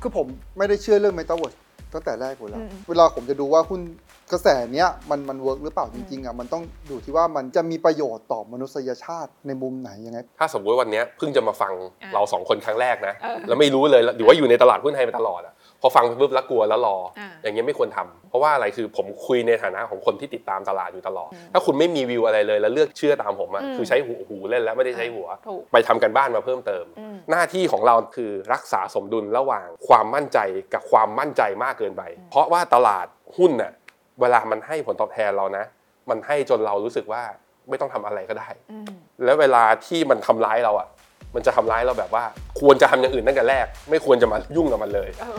คือผมไม่ได้เชื่อเรื่อง Metaverse ตั้งแต่แรกอยู่แล้วอืมเวลาผมจะดูว่าหุ้นกระแสเนี้ยมันมันเวิร์กหรือเปล่าจริงๆอะมันต้องดูที่ว่ามันจะมีประโยชน์ต่อมนุษยชาติในมุมไหนยังไง ถ้าสมมติวันเนี้ยเพิ่งจะมาฟังอะเราสองคนครั้งแรกนะเออแล้วไม่รู้เลยหรือว่าอยู่ในตลาดหุ้นไทยมาตลอดอะพอฟังไปปุ๊บแล้วกลัวแล้วรออาอย่างเงี้ยไม่ควรทำเพราะว่าอะไรคือผมคุยในฐานะของคนที่ติดตามตลาดอยู่ตลอด ถ้าคุณไม่มีวิวอะไรเลยแล้วเลือกเชื่อตามผมอะอืมคือใช้หูหูเล่นแล้วไม่ได้ใช้หัวถูกไปทำกันบ้านมาเพิ่มเติมอืมหน้าที่ของเราคือรักษาสมดุลระหว่างความมั่นใจกับความมั่นใจมากเกินไป เพราะว่าตลาดหุ้นน่ะเวลามันให้ผลตอบแทนเรานะ มันให้จนเรารู้สึกว่าไม่ต้องทำอะไรก็ได้อืมแล้วเวลาที่มันทำร้ายเราอะ มันจะทำร้ายเราแบบว่า ควรจะทำอย่างอื่นตั้งแต่แรก ไม่ควรจะมายุ่งกับมันเลยเออ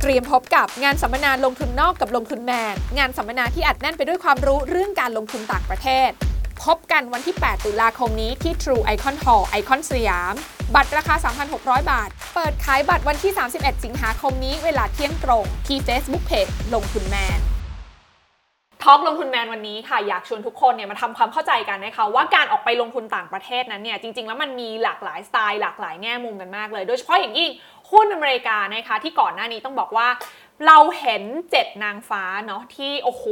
เตรียมพบกับงานสัมมนาลงทุนนอกกับลงทุนแมน งานสัมมนาที่อัดแน่นไปด้วยความรู้เรื่องการลงทุนต่างประเทศ พบกันวันที่ 8 ตุลาคมนี้ที่ True Icon Hall ไอคอนสยาม บัตรราคา 3,600 บาท เปิดขายบัตรวันที่ 31 สิงหาคมนี้เวลาเที่ยงตรง ที่ Facebook Page ลงทุนแมนทอล์กลงทุนแมนวันนี้ค่ะอยากชวนทุกคนเนี่ยมาทำความเข้าใจกันนะคะว่าการออกไปลงทุนต่างประเทศนั้นเนี่ยจริง ๆ แล้วมันมีหลากหลายสไตล์หลากหลายแง่มุมกันมากเลย โดยเฉพาะอย่างยิ่งหุ้นอเมริกานะคะที่ก่อนหน้านี้ต้องบอกว่า เราเห็นเจ็ดนางฟ้าเนาะที่โอ้โห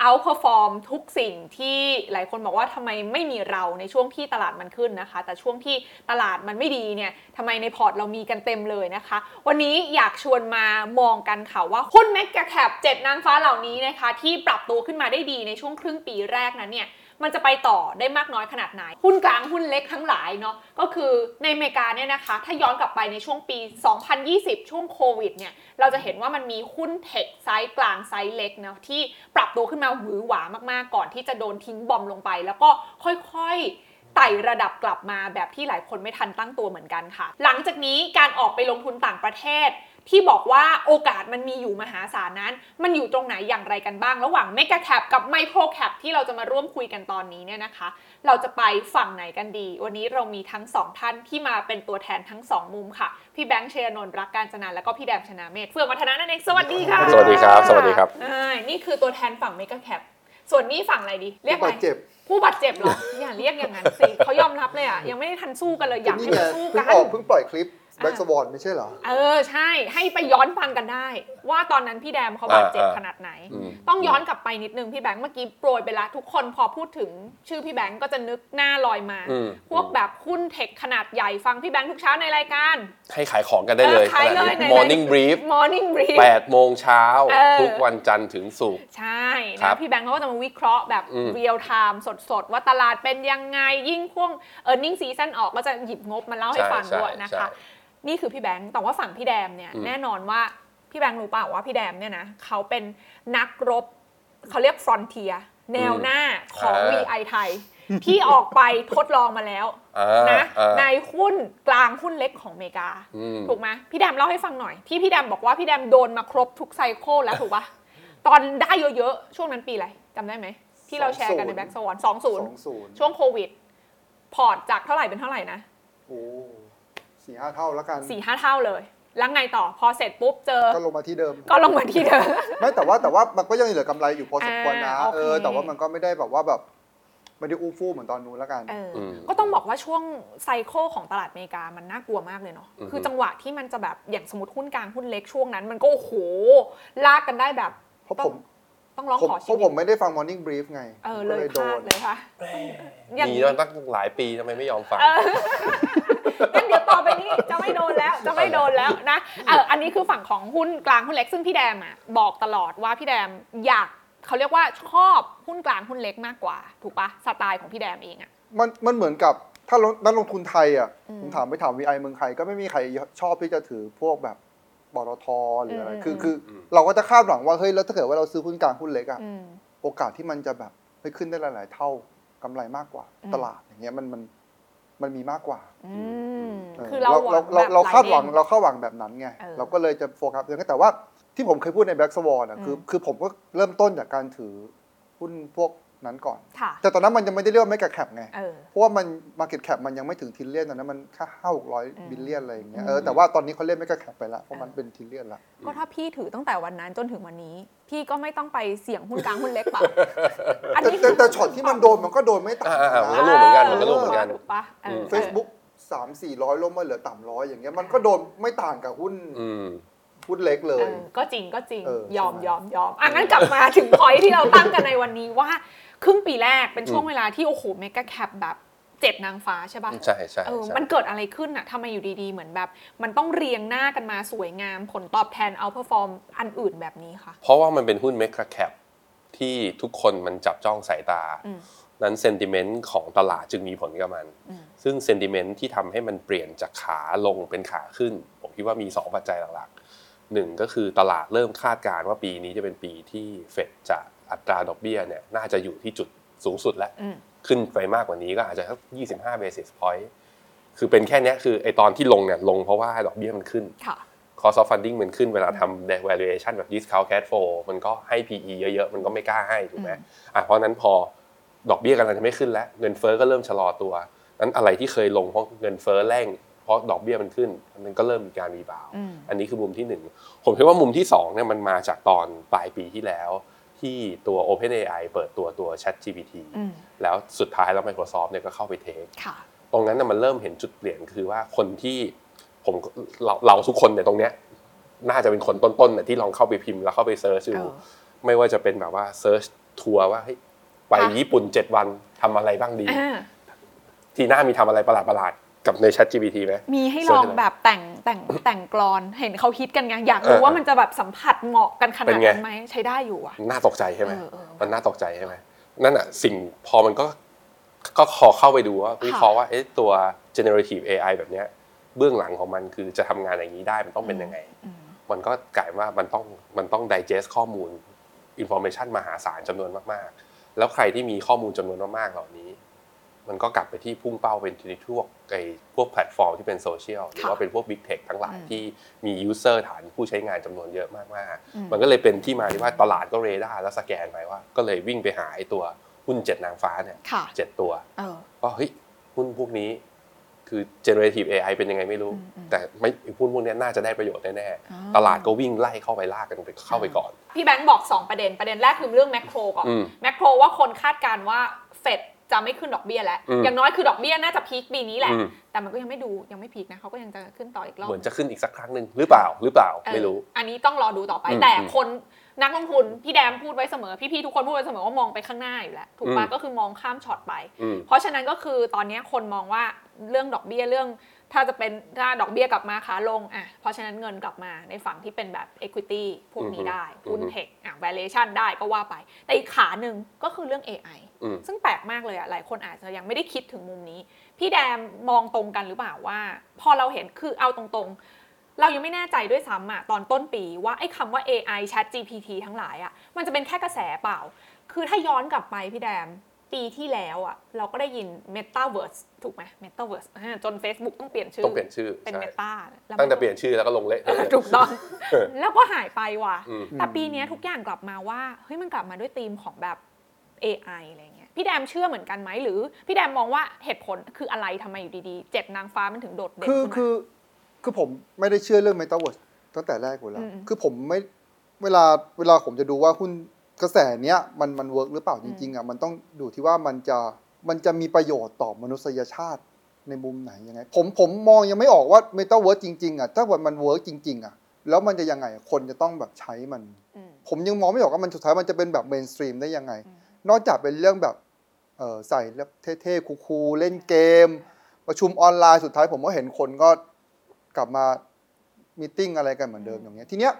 outperform ทุกสิ่งที่หลายคนบอกว่าทำไมไม่มีเราในช่วงที่ตลาดมันขึ้นนะคะ แต่ช่วงที่ตลาดมันไม่ดีเนี่ยทำไมในพอร์ตเรามีกันเต็มเลยนะคะ วันนี้อยากชวนมามองกันค่ะว่าหุ้น mega cap เจ็ดนางฟ้าเหล่านี้นะคะ ที่ปรับตัวขึ้นมาได้ดีในช่วงครึ่งปีแรกนั้นเนี่ย มันจะไปต่อได้มากน้อยขนาดไหน หุ้นกลางหุ้นเล็กทั้งหลายเนาะก็คือในอเมริกาเนี่ยนะคะ ถ้าย้อนกลับไปในช่วงปี 2020 ช่วงโควิดเนี่ยเราจะเห็นว่ามันมีหุ้นเทคไซส์กลางไซส์เล็กเนาะที่ปรับตัวขึ้นมาหวือหวามากๆ ก่อนที่จะโดนทิ้งบอมลงไป แล้วก็ค่อยๆไต่ระดับกลับมาแบบที่หลายคนไม่ทันตั้งตัวเหมือนกันค่ะ หลังจากนี้การออกไปลงทุนต่างประเทศ ที่บอกว่าโอกาสมันมีอยู่มหาศาลนั้น มันอยู่ตรงไหนอย่างไรกันบ้าง ระหว่าง Mega Cap กับ Micro Cap ที่เราจะมาร่วมคุยกันตอนนี้เนี่ยนะคะ เราจะไปฝั่งไหนกันดี วันนี้เรามีทั้งสองท่านที่มาเป็นตัวแทนทั้งสองมุมค่ะ พี่แบงค์เชยนนท์รักการจนาแล้วก็พี่แดมชนาเมธเฟื่องวัฒนานั่นเองสวัสดีค่ะสวัสดีครับ สวัสดีครับอ่านี่คือตัวแทนฝั่ง Mega Cap ส่วนนี้ฝั่งอะไรดี เรียกผู้อะไรบาดเจ็บผู้บาดเจ็บเหรออย่าเรียกอย่างนั้นสิเขายอมรับเลยอะยังไม่ได้ทันสู้กันเลยอยากให้นี่ไงมันสู้เพิ่กังนออกเพิ่งปล่อยคลิป Black อ่า Swan ไม่ใช่เหรอ เออใช่ให้ไปย้อนฟังกันได้ ว่าตอนนั้นพี่แดมเขาบาดเจ็บอ่าอ่าขนาดไหน อืม ต้องย้อนกลับไปนิดนึงพี่แบงค์เมื่อกี้โปรยไปละทุกคนพอพูดถึงชื่อพี่แบงค์ก็จะนึกหน้าลอยมา อืม พวกแบบหุ้น tech ขนาดใหญ่ฟังพี่แบงค์ทุกเช้าในรายการ ให้ขายของกันได้เลยออขายเลยใน Morning Brief Morning Brief 8โมงเช้า เออ ทุกวันจันทร์ถึงศุกร์ ใช่ครับนะพี่แบงค์เขาก็จะมาวิเคราะห์แบบอืม real-time สดๆ ว่าตลาดเป็นยังไงยิ่งพ่วง e a r n i n g season ออกก็จะหยิบงบมาเล่าให้ใช่ฟังใช่ด้วยนะคะ ใช่ นี่คือพี่แบงค์แต่ว่าฝั่งพี่แดมเนี่ยอืมแน่นอนว่าพี่แบงค์รู้เปล่าว่าพี่แดมเนี่ยนะเขาเป็นนักรบเขาเรียก frontier แนวหน้าของ VI ไทย ที่ออกไปทดลองมาแล้วอ่านะอ่าในหุ้นกลางหุ้นเล็กของอเมริกาอืมถูกไหมพี่แดมเล่าให้ฟังหน่อย ที่พี่แดมบอกว่าพี่แดมโดนมาครบทุก cycle แล้วถูกปะตอนได้เยอะๆ ช่วงนั้นปีอะไรจำได้ไหม ที่เราแชร์กันใน20 Black Swan สองศูนย์20ช่วงโควิด พอร์ตจากเท่าไหร่เป็นเท่าไหร่นะโอ้ สี่ห้าเท่าแล้วกันสี่ห้าเท่าเลย แล้วไงต่อพอเสร็จปุ๊บเจอ ก็ลงมาที่เดิม ก็ลงมาที่เดิม ไม่แต่ว่าแต่ว่ามันก็ยังเหลือกำไรอยู่พอสมควรนะ อ่าโอเค เออ แต่ว่ามันก็ไม่ได้แบบว่าแบบไม่ได้อู้ฟู่เหมือนตอนนู้นแล้วกัน เอออมก็ต้องบอกว่าช่วงไซเคิลของตลาดอเมริกามันน่ากลัวมากเลยเนาะ อือฮึ คือจังหวะที่มันจะแบบอย่างสมมติหุ้นกลางหุ้นเล็กช่วงนั้น มันก็โอ้โหลากกันได้แบบ เพราะต้อผงม ต้องร้องผมขอเพชีราะวิผตมไม่ได้ฟัง Morning Brief ไงเออก็เลยพโดลาดนเลยค่ะอย่างมีนี้มาตั้งหลายปีทำไมไม่ยอมฟัง เอองั้นเดี๋ยวต่อไปนี้จะไม่โดนแล้วจะไม่โดนแล้วนะเอออันนี้คือฝั่งของหุ้นกลางหุ้นเล็กซึ่งพี่แดมอะบอกตลอดว่าพี่แดมอยากเขาเรียกว่าชอบหุ้นกลางหุ้นเล็กมากกว่า ถูกปะสไตล์ของพี่แดมเองอะ มันมันเหมือนกับถ้าลงนักลงทุนไทยอะอืม ผมถามไปถาม VI เมืองไทยก็ไม่มีใครชอบที่จะถือพวกแบบ บตทหรืออะไรอืมคืออืมคืออืมเราก็จะคาดหวังว่าเฮ้ยแล้วถ้าเกิดว่าเราซื้อหุ้นกลางหุ้นเล็กอะอืมโอกาสที่มันจะแบบไปขึ้นได้หลาย ๆ เท่ากำไรมากกว่าอืมตลาดอย่างเงี้ยมันมันมันมีมากกว่าอืมเออคือเราหวังเราแบบเราคาดหวังลยเราคาดหวังแบบนั้นไงเออเราก็เลยจะโฟกัสเรื่องนั้นแต่ว่าที่ผมเคยพูดใน Black Swan อะคืออืมคือผมก็เริ่มต้นจากการถือหุ้นพวก นั้นก่อนค่ะแต่ตอนนั้นมันยังไม่ได้เรียกว่า mega cap ไงเออเพราะว่ามัน Market Cap มันยังไม่ถึง trillion ตอนนั้นมันแค่ห้าหกร้อยอืม billion อะไรอย่างเงี้ยอืมเออแต่ว่าตอนนี้เขาเล่น mega cap ไปแล้วเพราะมันเป็น trillion ละก็ถ้าพี่ถือตั้งแต่วันนั้นจนถึงวันนี้ พี่ก็ไม่ต้องไปเสี่ยงหุ้นกลางหุ้นเล็กเปล่าอันแต่นี้แต่แต่ช็อตที่มันโดนมันก็โดนไม่ต่างอ่ากัอ่านมันก็ร่วงเหมือนกันมันก็ร่วงเหมือนกันถูกปะเออมเฟซบุ๊กสามสี่ร้อยลงมาเหลือต่ำร้อยอย่างเงี้ยมันก็โดนไม่ต่างกับหุ้นอืมหุ้นเล็กเลเอยอก็จริงก็จริงเออยอมใช่ไหมยอมยอมอะงั้นกลับมาถึงพอยที่เราตั้งกันในวันนี้ว่า ครึ่งปีแรกเป็นช่วงอืมเวลาที่โอ้โห mega cap แบบเจ็ดนางฟ้าใช่ปะใช่ใช่เออใช่มันเกิดอะไรขึ้นอะทำไมอยู่ดีๆ เหมือนแบบ มันต้องเรียงหน้ากันมาสวยงามผลตอบแทน outperform อันอื่นแบบนี้ค่ะ เพราะว่ามันเป็นหุ้น mega cap ที่ทุกคนมันจับจ้องสายตาอืมนั้น sentiment ของตลาดจึงมีผลกับมันอืมซึ่ง sentiment ที่ทำให้มันเปลี่ยนจากขาลงเป็นขาขึ้น ผมคิดว่ามี 2 ปัจจัยหลักๆหนึ่งก็คือตลาดเริ่มคาดการณ์ว่าปีนี้จะเป็นปีที่เฟดจะ อัตราดอกเบี้ยเนี่ยน่าจะอยู่ที่จุดสูงสุดแล้วอืมขึ้นไปมากกว่านี้ก็อาจจะสัก25 basis point คือเป็นแค่เนี้ยคือไอตอนที่ลงเนี่ยลงเพราะว่าดอกเบี้ยมันขึ้นค่ะ cost of funding มันขึ้นเวลาทำ valuation แบบ discount cash flow มันก็ให้ PE เยอะๆ มันก็ไม่กล้าให้ถูกไหมอะเพราะฉะนั้นพอดอกเบี้ยกำลังจะไม่ขึ้นแล้ว เงินเฟ้อก็เริ่มชะลอตัว นั้นอะไรที่เคยลงเพราะเงินเฟ้อแรงเพราะดอกเบี้ยมันขึ้น มันก็เริ่มมีการ rebound อืมอันนี้คือมุมที่หนึ่งผมคิดว่ามุมที่สองเนี่ยมันมาจากตอนปลายปีที่แล้ว ที่ตัว OpenAI เปิดตัวตัว ChatGPT อืมแล้วสุดท้ายแล้ว Microsoft เนี่ยก็เข้าไป take ค่ะตรงนั้นน่ะมันเริ่มเห็นจุดเปลี่ยนคือว่าคนที่ผมเราเราทุกคนเนี่ยตรงเนี้ยน่าจะเป็นคนต้นๆน่ะที่ลองเข้าไปพิมพ์แล้วเข้าไป search ดูเออไม่ว่าจะเป็นแบบว่า searchทัวร์ว่าเฮ้ยไปค่ะญี่ปุ่น7วันทำอะไรบ้างดีอ่าทีหน้ามีทำอะไรประหลาดๆ กับใน Chat GPT ไหมมีให้ลองแบบแต่งแต่งแต่งกรอนเห็นเขาฮิตกันไงอยากรู้เออว่ามันจะแบบสัมผัสเหมาะกันขเป็นาดนไงนั้นไหมใช้ได้อยู่อะน่าตกใจใช่ไหมเออเออมันน่าตกใจใช่ไหมนั่นอะสิ่งพอมันก็ก็ขอเข้าไปดูว่าวิเคราะห์ว่าเอ๊ะตัว generative AI แบบเนี้ยเบื้องหลังของมันคือจะทำงานอย่างนี้ได้มันต้องเป็นยังไงอืมมันก็กลายว่ามันต้องมันต้อง digest ข้อมูล information มหาศาลจำนวนมากๆ แล้วใครที่มีข้อมูลจำนวนมากๆเหล่านี้ มันก็กลับไปที่พุ่งเป้าเป็นที่พวกไอ้พวกแพลตฟอร์มที่เป็นโซเชียลหรือว่าเป็นพวก Big Tech ทั้งหลายอืมที่มี user ฐานผู้ใช้งานจำนวนเยอะมากอืมๆมันก็เลยเป็นที่มาที่ว่าตลาดก็เรดาร์แล้วสแกนไปว่า ก็เลยวิ่งไปหาไอ้ตัวหุ้นเจ็ดนางฟ้าเนี่ยค่ะเจ็ดตัวเออก็เฮ้ยหุ้นพวกนี้คือ generative AI เป็นยังไงไม่รู้อืมอืมแต่ไม่หุ้นพวกเนี้ยน่าจะได้ประโยชน์แน่อ๋อๆตลาดก็วิ่งไล่เข้าไปลากกันไปเข้าไปก่อน พี่แบงค์บอก 2 ประเด็น ประเด็นแรกคือเรื่องแมคโครก่อนอืมแมคโครว่าคนคาดการณ์ว่าเฟด จะไม่ขึ้นดอกเบี้ยแล้วอืมอย่างน้อยคือดอกเบี้ยน่าจะพีคปีนี้แหละอืมแต่มันก็ยังไม่ดูยังไม่พีคนะเขาก็ยังจะขึ้นต่ออีกรอบ เหมือนจะขึ้นอีกสักครั้งหนึ่งหรือเปล่าหรือเปล่าเออไม่รู้ อันนี้ต้องรอดูต่อไปอืมแต่อืมคนนักลงทุนพี่แดมพูดไว้เสมอ พี่ๆทุกคนพูดไว้เสมอว่ามองไปข้างหน้าอยู่แล้วถูกปะอืมก็คือมองข้ามช็อตไปอืมเพราะฉะนั้นก็คือตอนนี้คนมองว่าเรื่องดอกเบี้ยเรื่องถ้าจะเป็นถ้าดอกเบี้ยกลับมาขาลงอะเพราะฉะนั้นเงินกลับมาในฝั่งที่เป็นแบบ equity พวกนี้อือฮึได้หุ้นอือฮึเทคอะ valuation ได้ก็ว่าไป แต่อีกขาหนึ่งก็คือเรื่อง AI อืม ซึ่งแปลกมากเลยอะหลายคนอาจจะยังไม่ได้คิดถึงมุมนี้ พี่แดมมองตรงกันหรือเปล่าว่า พอเราเห็นคือเอาตรงๆ เรายังไม่แน่ใจด้วยซ้ำอะตอนต้นปีว่าไอ้คำว่า AI Chat GPT ทั้งหลายอะมันจะเป็นแค่กระแสเปล่า คือถ้าย้อนกลับไปพี่แดมปีที่แล้วอะเราก็ได้ยิน Metaverse ถูกไหม Metaverse อ่าจน Facebook ต้องเปลี่ยนชื่อต้องเปลี่ยนชื่อเป็นใช่ Meta แล้วตั้งแต่เปลี่ยนชื่อแล้วก็ลงเละเออถูกต้องเออแล้วก็หายไปว่ะอืมแต่ปีเนี้ยทุกอย่างกลับมาว่าเฮ้ยมันกลับมาด้วยธีมของแบบ AI อะไรเงี้ยพี่แดมเชื่อเหมือนกันไหมหรือ พี่แดมมองว่าเหตุผลคืออะไรทำไมอยู่ดีๆเจ็ดนางฟ้ามันถึงโดดเด่นคือขึ้นมาคือคือผมไม่ได้เชื่อเรื่อง Metaverse ตั้งแต่แรกอยู่แล้วอืมคือผมไม่เวลาเวลาผมจะดูว่าหุ้นกระแสเนี้ยมันมัน work หรือเปล่าจริงๆอะมันต้องดูที่ว่ามันจะมันจะมีประโยชน์ต่อมนุษยชาติในมุมไหนยังไงผมผมมองยังไม่ออกว่า Metaverse จริงๆอะถ้าว่ามัน work จริง ๆอะแล้วมันจะยังไงอะคนจะต้องแบบใช้มันอืมผมยังมองไม่ออกว่ามันสุดท้ายมันจะเป็นแบบ mainstream ได้ยังไงอืม นอกจากเป็นเรื่องแบบเออใส่แล้วเท่ๆ cool ๆเล่นเกม ประชุมออนไลน์สุดท้ายผมก็เห็นคนก็กลับมา meeting อะไรกันเหมือนเดิมอย่างเงี้ยทีเนี้ย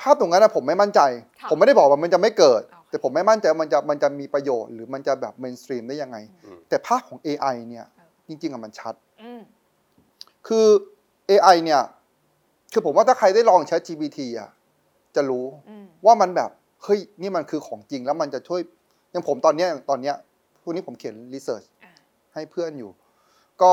ภาพตรงนั้นนะผมไม่มั่นใจค่ะผมไม่ได้บอกว่ามันจะไม่เกิดโอเคแต่ผมไม่มั่นใจว่ามันจะมันจะมีประโยชน์หรือมันจะแบบ mainstream ได้ยังไงอืมแต่ภาพของ AI เนี่ยจริงๆอะมันชัดอืมคือ AI เนี่ย คือผมว่าถ้าใครได้ลองใช้ GPT อะจะรู้อืมว่ามันแบบ เฮ้ยนี่มันคือของจริงแล้วมันจะช่วยอย่างผมตอนเนี้ยตอนเนี้ยพวกนี้ผมเขียน research อ่าให้เพื่อนอยู่ ก็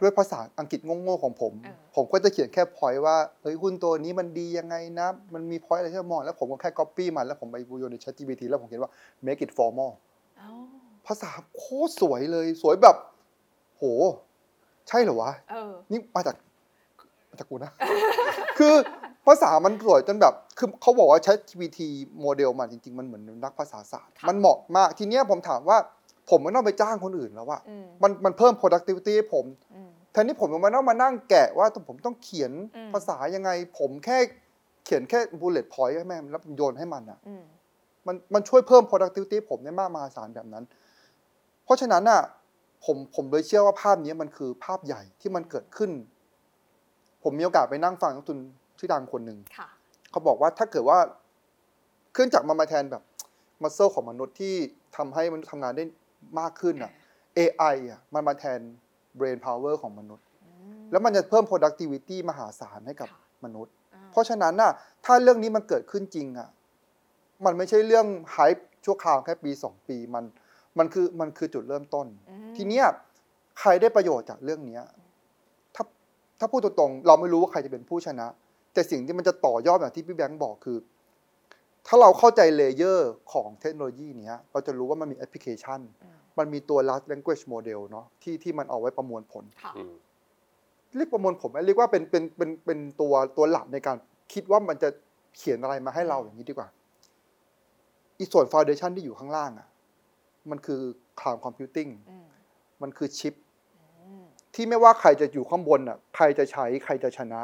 ด้วยภาษาอังกฤษโง่ๆของผมเออผมก็จะเขียนแค่พอยว่าเฮ้ยหุ้นตัวนี้มันดียังไงนะ มันมีพอยอะไรที่เรามอง แล้วผมก็แค่ copy มัน แล้วผมไปโยนใน Chat GPT แล้วผมเขียนว่า make it formal เอ้าภาษาโคตรสวยเลย สวยแบบ โห ใช่เหรอวะเออนี่มาจากมาจากกูนะ คือ ภาษามันสวยจนแบบคือเขาบอกว่า ChatGPT โมเดลมันจริง ๆ มันเหมือนนักภาษาศาสตร์ค่ะมันเหมาะมาก ทีเนี้ยผมถามว่า ผมไม่ต้องไปจ้างคนอื่นแล้วว่าอืมมันมันเพิ่ม productivity ให้ผมอืมแทนที่ผมจะมาต้องมานั่งแกะว่าผมต้องเขียนอืมภาษายังไง ผมแค่เขียนแค่ bullet point ให้แม่งแล้วโยนให้มันอะอืมมันมันช่วยเพิ่ม productivity ผมได้มากมหาศาลแบบนั้น เพราะฉะนั้นน่ะผมผมเลยเชื่อว่าภาพนี้มันคือภาพใหญ่ที่มันเกิดขึ้น ผมมีโอกาสไปนั่งฟังนักทุน ชื่อดังคนหนึ่งค่ะเขาบอกว่าถ้าเกิดว่าเครื่องจักรมันมาแทนแบบมัสเซลของมนุษย์ที่ทำให้มนุษย์ทำงานได้มากขึ้นอะ AI อะมันมาแทน brain power ของมนุษย์ แล้วมันจะเพิ่ม productivity มหาศาลให้กับค่ะมนุษย์อ่าเพราะฉะนั้นน่ะถ้าเรื่องนี้มันเกิดขึ้นจริงอะมันไม่ใช่เรื่อง hype ชั่วคราวแค่ปีสองปีมันมันคือมันคือจุดเริ่มต้นอืมทีเนี้ยใครได้ประโยชน์จากเรื่องเนี้ยถ้าถ้าพูดตรงๆเราไม่รู้ว่าใครจะเป็นผู้ชนะ แต่สิ่งที่มันจะต่อยอดแบบที่พี่แบงค์บอกคือ ถ้าเราเข้าใจ layer ของเทคโนโลยีเนี้ย เราจะรู้ว่ามันมีแอปพลิเคชันอืมมันมีตัว large language model เนาะที่ที่มันเอาไว้ประมวลผลค่ะอืมเรียกประมวลผมไหมเรียกว่าเป็นเป็นเป็นเป็นตัวตัวหลักในการคิดว่ามันจะเขียนอะไรมาให้เราอย่างนี้ดีกว่าอีส่วนฟ u n เดชันที่อยู่ข้างล่างอะ มันคือ cloud computing อืมมันคือชิปอืมที่ไม่ว่าใครจะอยู่ข้างบนอะ ใครจะใช้ใครจะชนะ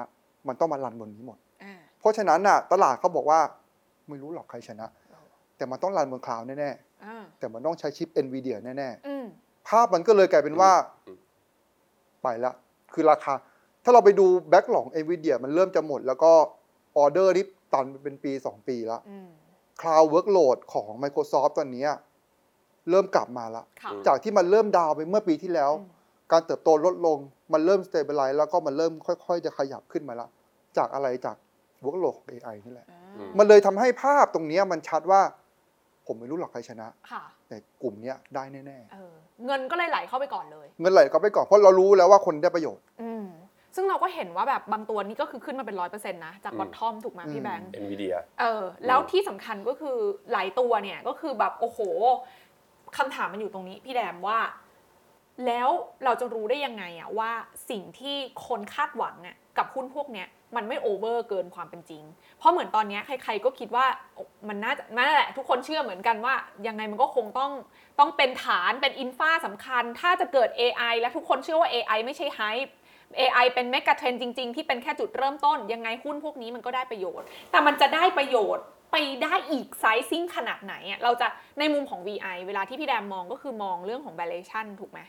มันต้องมา run บนนี้หมดอ่าเพราะฉะนั้นน่ะ ตลาดเขาบอกว่า ไม่รู้หรอกใครชนะ แต่มันต้อง run บน cloud แน่อ่าๆแต่มันต้องใช้ชิป NVIDIA แน่อืมๆภาพมันก็เลยกลายเป็นว่าอืมไปละ คือราคา ถ้าเราไปดู backlog ของ NVIDIA มันเริ่มจะหมด แล้วก็ออเดอร์ที่ตันไปเป็นปี 2 ปีแล้วอืม Cloud Workload ของ Microsoft ตอนเนี้ยเริ่มกลับมาละค่ะจากที่มันเริ่มดาวน์ไปเมื่อปีที่แล้วอืมการเติบโตลดลง มันเริ่ม stabilize แล้วก็มันเริ่มค่อย ๆ จะขยับขึ้นมาละ จากอะไรจาก workload ของ AI นี่แหละอ่าอืมมันเลยทำให้ภาพตรงเนี้ยมันชัดว่า ผมไม่รู้หรอกใครชนะค่ะแต่กลุ่มเนี้ยได้แน่เออเงินก็เลยไหลเข้าไปก่อนเลยๆเงินไหลก็ไปก่อนเพราะเรารู้แล้วว่าคนได้ประโยชน์อืมซึ่งเราก็เห็นว่าแบบบางตัวนี่ก็คือขึ้นมาเป็นร้อยเปอร์เซ็นต์นะ จากอืมบอททอมถูกไหมอืมพี่แบงค์ NVIDIA เออ แล้วที่สำคัญก็คือหลายตัวเนี่ยก็คือแบบโอ้โหคำถามมันอยู่ตรงนี้ พี่แดมว่า แล้วเราจะรู้ได้ยังไงอะว่าสิ่งที่คนคาดหวังอะกับหุ้นพวกเนี้ย มันไม่ over เกินความเป็นจริง เพราะเหมือนตอนนี้ใครๆก็คิดว่ามันน่าจะนั่นแหละทุกคนเชื่อเหมือนกันว่า ยังไงมันก็คงต้องต้องเป็นฐานเป็น infra สำคัญ ถ้าจะเกิด AI และทุกคนเชื่อว่า AI ไม่ใช่ไฮ AI เป็น megatrend จริง ๆ ที่เป็นแค่จุดเริ่มต้น ยังไงหุ้นพวกนี้มันก็ได้ประโยชน์ แต่มันจะได้ประโยชน์ไปได้อีกไซซิ่งขนาดไหนอะเราจะในมุมของ VI เวลาที่พี่แดมมองก็คือมองเรื่องของ valuation ถูกไหม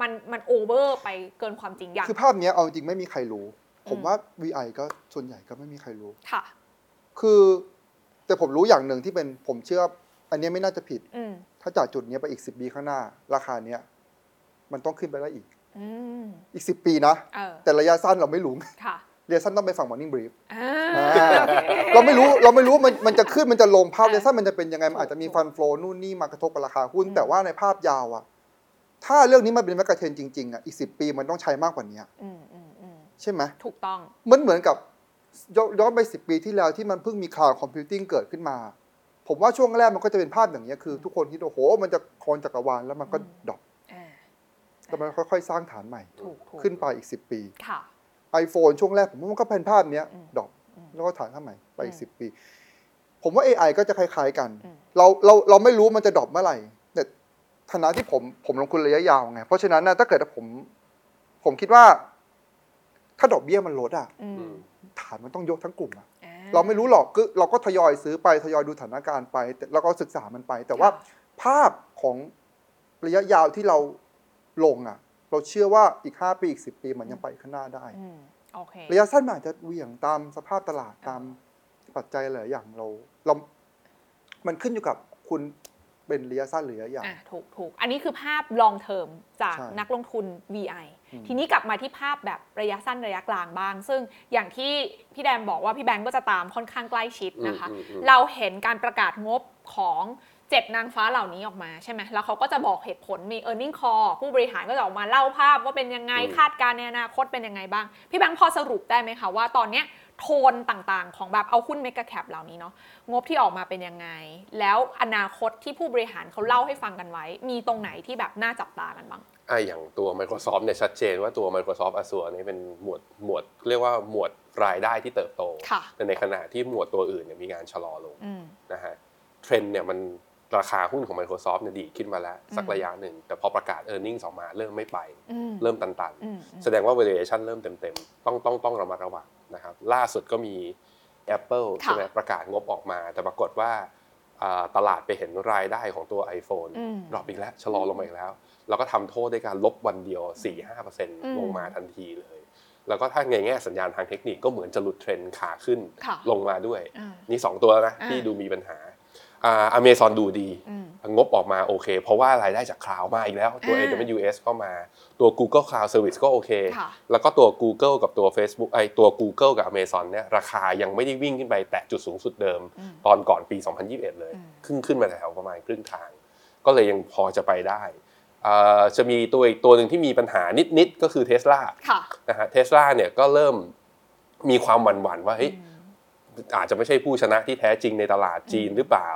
มันมันโอเวอร์ไปเกินความจริงอย่างคือภาพนี้เอาจริงไม่มีใครรู้ ผมอืมว่า VI ก็ส่วนใหญ่ก็ไม่มีใครรู้ ค่ะ คือแต่ผมรู้อย่างหนึ่งที่เป็นผมเชื่อ อันเนี้ยไม่น่าจะผิด อืมถ้าจากจุดเนี้ยไปอีกสิบปีข้างหน้า ราคาเนี้ยมันต้องขึ้นไปได้อีก อืมอีกสิบปีนะ เออแต่ระยะสั้นเราไม่รู้ ค่ะระยะสั้นต้องไปฝั่ง Morning Brief อ่า อ่าโอเคเราไม่รู้เราไม่รู้มันมันจะขึ้นมันจะลงภาพอ่าระยะสั้นมันจะเป็นยังไงมันอาจจะมีถูก fund flow นู่นนี่มากระทบกับราคาหุ้น อืม แต่ว่าในภาพยาวอะถ้าเรื่องนี้มันเป็น megatrend จริงๆอะอีกสิบปีมันต้องใช้มากกว่านี้ อืมอืมอืม ใช่ไหมถูกต้อง มันเหมือนกับย้อนย้อนไปสิบปีที่แล้วที่มันเพิ่งมี cloud computing เกิดขึ้นมา ผมว่าช่วงแรกมันก็จะเป็นภาพอย่างนี้ยคือ ทุกคนคิดว่าโอ้โหมันจะครองจักรวาลแล้วมันก็อืม dropอ่าแล้วมันค่อยๆ สร้างฐานใหม่ถูกถูกขึ้นไปอีกสิบปีค่ะ iPhone ช่วงแรกผมว่ามันก็เป็นภาพเนี้ยอืม drop อืมแล้วก็ฐานสร้างใหม่ไปอีกอืมสิบปี ผมว่า AI ก็จะคล้ายๆกันอืมเราเราเราไม่รู้มันจะ drop เมื่อไหร่แต่ฐานะที่ผมผมลงทุนระยะยาวไงเพราะฉะนั้นนะถ้าเกิดผมผมคิดว่า ถ้าดอกเบี้ยมันลดอะอืมอืมฐานมันต้องยกทั้งกลุ่มอะอ่เราไม่รู้หรอกคือเราก็ทยอยซื้อไปทยอยดูสถานการณ์ไปแต่แล้วก็ศึกษามันไป แต่ว่าค่ะภาพของระยะยาวที่เราลงอะ เราเชื่อว่าอีก 5 ปีอีก 10 ปีมันยังไปข้างหน้าได้อืมโอเคระยะสั้นมันอาจจะเหวี่ยงตามสภาพตลาดตามปัจจัยหลายอย่างเราเรา มันขึ้นอยู่กับคุณเป็นระยะสั้นหรือระยะยาวอะถูกถูกอันนี้คือภาพ long term จากใช่นักลงทุน VI อืม ทีนี้กลับมาที่ภาพแบบระยะสั้นระยะกลางบ้าง ซึ่งอย่างที่พี่แดมบอกว่าพี่แบงก์ก็จะตามค่อนข้างใกล้ชิดนะคะอืมอืมอืมเราเห็นการประกาศงบของเจ็ดนางฟ้าเหล่านี้ออกมาใช่ไหมแล้วเขาก็จะบอกเหตุผลมี e a r n i n g call ผู้บริหารก็จะออกมาเล่าภาพว่าเป็นยังไงอืมคาดการณ์ในอนาคตเป็นยังไงบ้าง พี่แบงค์พอสรุปได้ไหมคะว่าตอนเนี้ย โทนต่างๆ ของแบบเอาหุ้นเมกะแคปเหล่านี้เนาะงบที่ออกมาเป็นยังไง แล้วอนาคตที่ผู้บริหารเขาเล่าให้ฟังกันไว้ มีตรงไหนที่แบบน่าจับตากันบ้างอะอย่างตัว Microsoft เนี่ยชัดเจนว่าตัว Microsoft Azure เนี่ยเป็นหมวดหมวดเรียกว่าหมวดรายได้ที่เติบโตค่ะแต่ในขณะที่หมวดตัวอื่นเนี่ยมีการชะลอลงอืมนะฮะเทรนด์เนี่ยมัน ราคาหุ้นของ Microsoft เนี่ยดีดขึ้นมาแล้ว สักอืมระยะหนึ่ง แต่พอประกาศ e a r n i n g ออกมาเริ่มไม่ไปอืมเริ่มตันอืมๆแสดงว่า valuation เริ่มเต็มๆ ต้องต้องต้องระมัดระวังนะครับล่าสุดก็มี Apple ค่ะใช่ไหมประกาศงบออกมา แต่ปรากฏว่าอ่าตลาดไปเห็นรายได้ของตัว iPhone อืมดรอปอีกแล้วชะลอลงมาอีกแล้ว แล้วก็ทำโทษด้วยการลบวันเดียว 4-5%ลงมาทันทีเลยแล้วก็ถ้าในแง่สัญญาณทางเทคนิคก็เหมือนจะหลุดเทรนด์ขาขึ้นค่ะลงมาด้วยอ่านี่ 2 ตัวแล้วนะอ่าที่ดูมีปัญหา อ่าอเมซอนดูดีอืมงบออกมาโอเค เพราะว่ารายได้จากคลาวมาอีกแล้ว ตัวอ่า AWS ก็มาตัว Google Cloud Service ก็โอเคค่ะแล้วก็ตัว Google กับตัว Facebook ไอตัว Google กับ Amazon เนี่ยราคายังไม่ได้วิ่งขึ้นไปแตะจุดสูงสุดเดิมอืมตอนก่อนปี 2021 เลยอืมขึ้นขึ้นมาแถวประมาณครึ่งทาง ก็เลยยังพอจะไปได้อ่าจะมีตัวอีกตัวหนึ่งที่มีปัญหานิด ๆ ก็คือ Tesla ค่ะนะฮะเทสลาเนี่ยก็เริ่มมีความหวั่นๆว่าเฮ้ย อาจจะไม่ใช่ผู้ชนะที่แท้จริงในตลาดจีนหรือเปล่า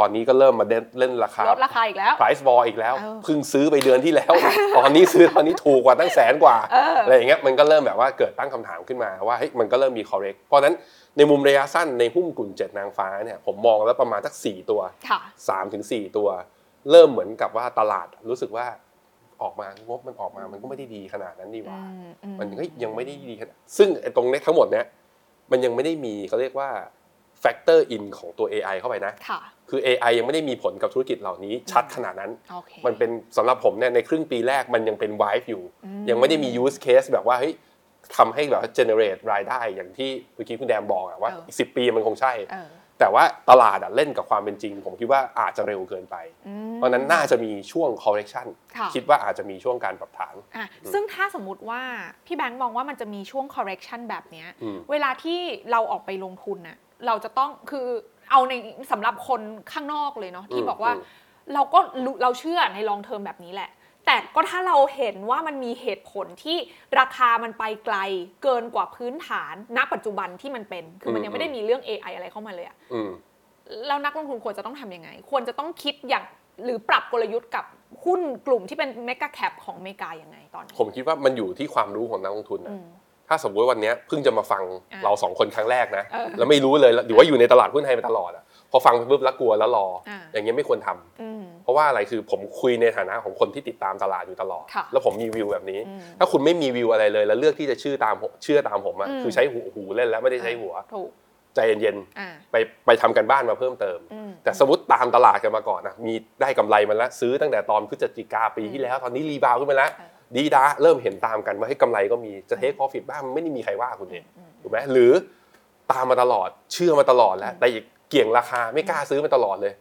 ตอนนี้ก็เริ่มมาเล่นเล่นราคาลดราคาอีกแล้ว price war อีกแล้วเออเพิ่งซื้อไปเดือนที่แล้ว ตอนนี้ซื้อตอนนี้ถูกกว่าตั้งแสนกว่าเออออะไรอย่างเงี้ยมันก็เริ่มแบบว่าเกิดตั้งคำถามขึ้นมาว่าเฮ้ยมันก็เริ่มมี correct เพราะฉะนั้นในมุมระยะสั้นในหุ้นกลุ่มเจ็ดนางฟ้าเนี่ยผมมองแล้วประมาณสักสี่ตัวค่ะสามถึงสี่ตัว เริ่มเหมือนกับว่าตลาดรู้สึกว่าออกมางบมันออกมามันก็ไม่ได้ดีขนาดนั้นนี่หว่าอือืมันก็ยังไม่ได้ดีขนาดซึ่งไอ้ตรงเนี้ยทั้งหมดเนี้ย มันยังไม่ได้มีเขาเรียกว่า factor in ของตัว AI เข้าไปนะ ค่ะ คือ AI ยังไม่ได้มีผลกับธุรกิจเหล่านี้ชัดขนาดนั้น โอเค มันเป็นสำหรับผมเนี่ยในครึ่งปีแรกมันยังเป็น vibe อยู่ อืม ยังไม่ได้มี use case แบบว่าเฮ้ยทำให้แบบว่า generate รายได้อย่างที่เมื่อกี้คุณแดมบอกอะว่าเออ อีกสิปีมันคงใช่ เออ แต่ว่าตลาดอะเล่นกับความเป็นจริง ผมคิดว่าอาจจะเร็วเกินไปอืมเพราะฉะนั้นน่าจะมีช่วง correction ค่ะคิดว่าอาจจะมีช่วงการปรับฐานอะซึ่งถ้าสมมุติว่าพี่แบงค์มองว่ามันจะมีช่วง correction แบบเนี้ยอืมเวลาที่เราออกไปลงทุนน่ะเราจะต้องคือเอาในสำหรับคนข้างนอกเลยเนาะที่อืมบอกว่าอืมเราก็รู้เราเชื่อในลองเทอมแบบนี้แหละ แต่ก็ถ้าเราเห็นว่ามันมีเหตุผลที่ราคามันไปไกลเกินกว่าพื้นฐานณปัจจุบันที่มันเป็น คือมันยังไม่ได้มีเรื่อง AI อะไรเข้ามาเลยอะอืมแล้วนักลงทุนควรจะต้องทำยังไง ควรจะต้องคิดอย่างหรือปรับกลยุทธ์กับหุ้นกลุ่มที่เป็นเมกะแคปของอเมริกายังไงตอนนี้ผมคิดว่ามันอยู่ที่ความรู้ของนักลงทุนนะอืมถ้าสมมติว่าวันเนี้ยเพิ่งจะมาฟังอะเราสองคนครั้งแรกนะเออแล้วไม่รู้เลยแล้วหรือว่าอยู่ในตลาดหุ้นไทยมาตลอดอะพอฟังไปปุ๊บแล้วกลัวแล้วรออะอย่างเงี้ยไม่ควรทำอืม เพราะว่าอะไรคือผมคุยในฐานะของคนที่ติดตามตลาดอยู่ตลอดค่ะแล้วผมมีวิวแบบนี้อืมถ้าคุณไม่มีวิวอะไรเลย แล้วเลือกที่จะเชื่อตามผมเชื่อตามผมอะอืมคือใช้หูหูเล่นแล้วไม่ได้ใช้หัวถูกใจเย็นอ่าๆไปไปทำการบ้านมาเพิ่มเติมอืมแต่สมมติตามตลาดกันมาก่อนนะมีได้กำไรมาแล้วซื้อตั้งแต่ตอนพฤศจิกาปีที่แล้ว ตอนนี้ rebound ขึ้นมาแล้วเออดีดาเริ่มเห็นตามกันว่าเฮ้ยกำไรก็มีจะเทค p อฟิตบ้างมันไม่ได้มีใครว่าคุณเองอืมถูกไหมหรือตามมาตลอดเชื่อมาตลอดแล้วแต่อีกเกี่ยงราคาไม่กล้าซื้อมาตลอดเลย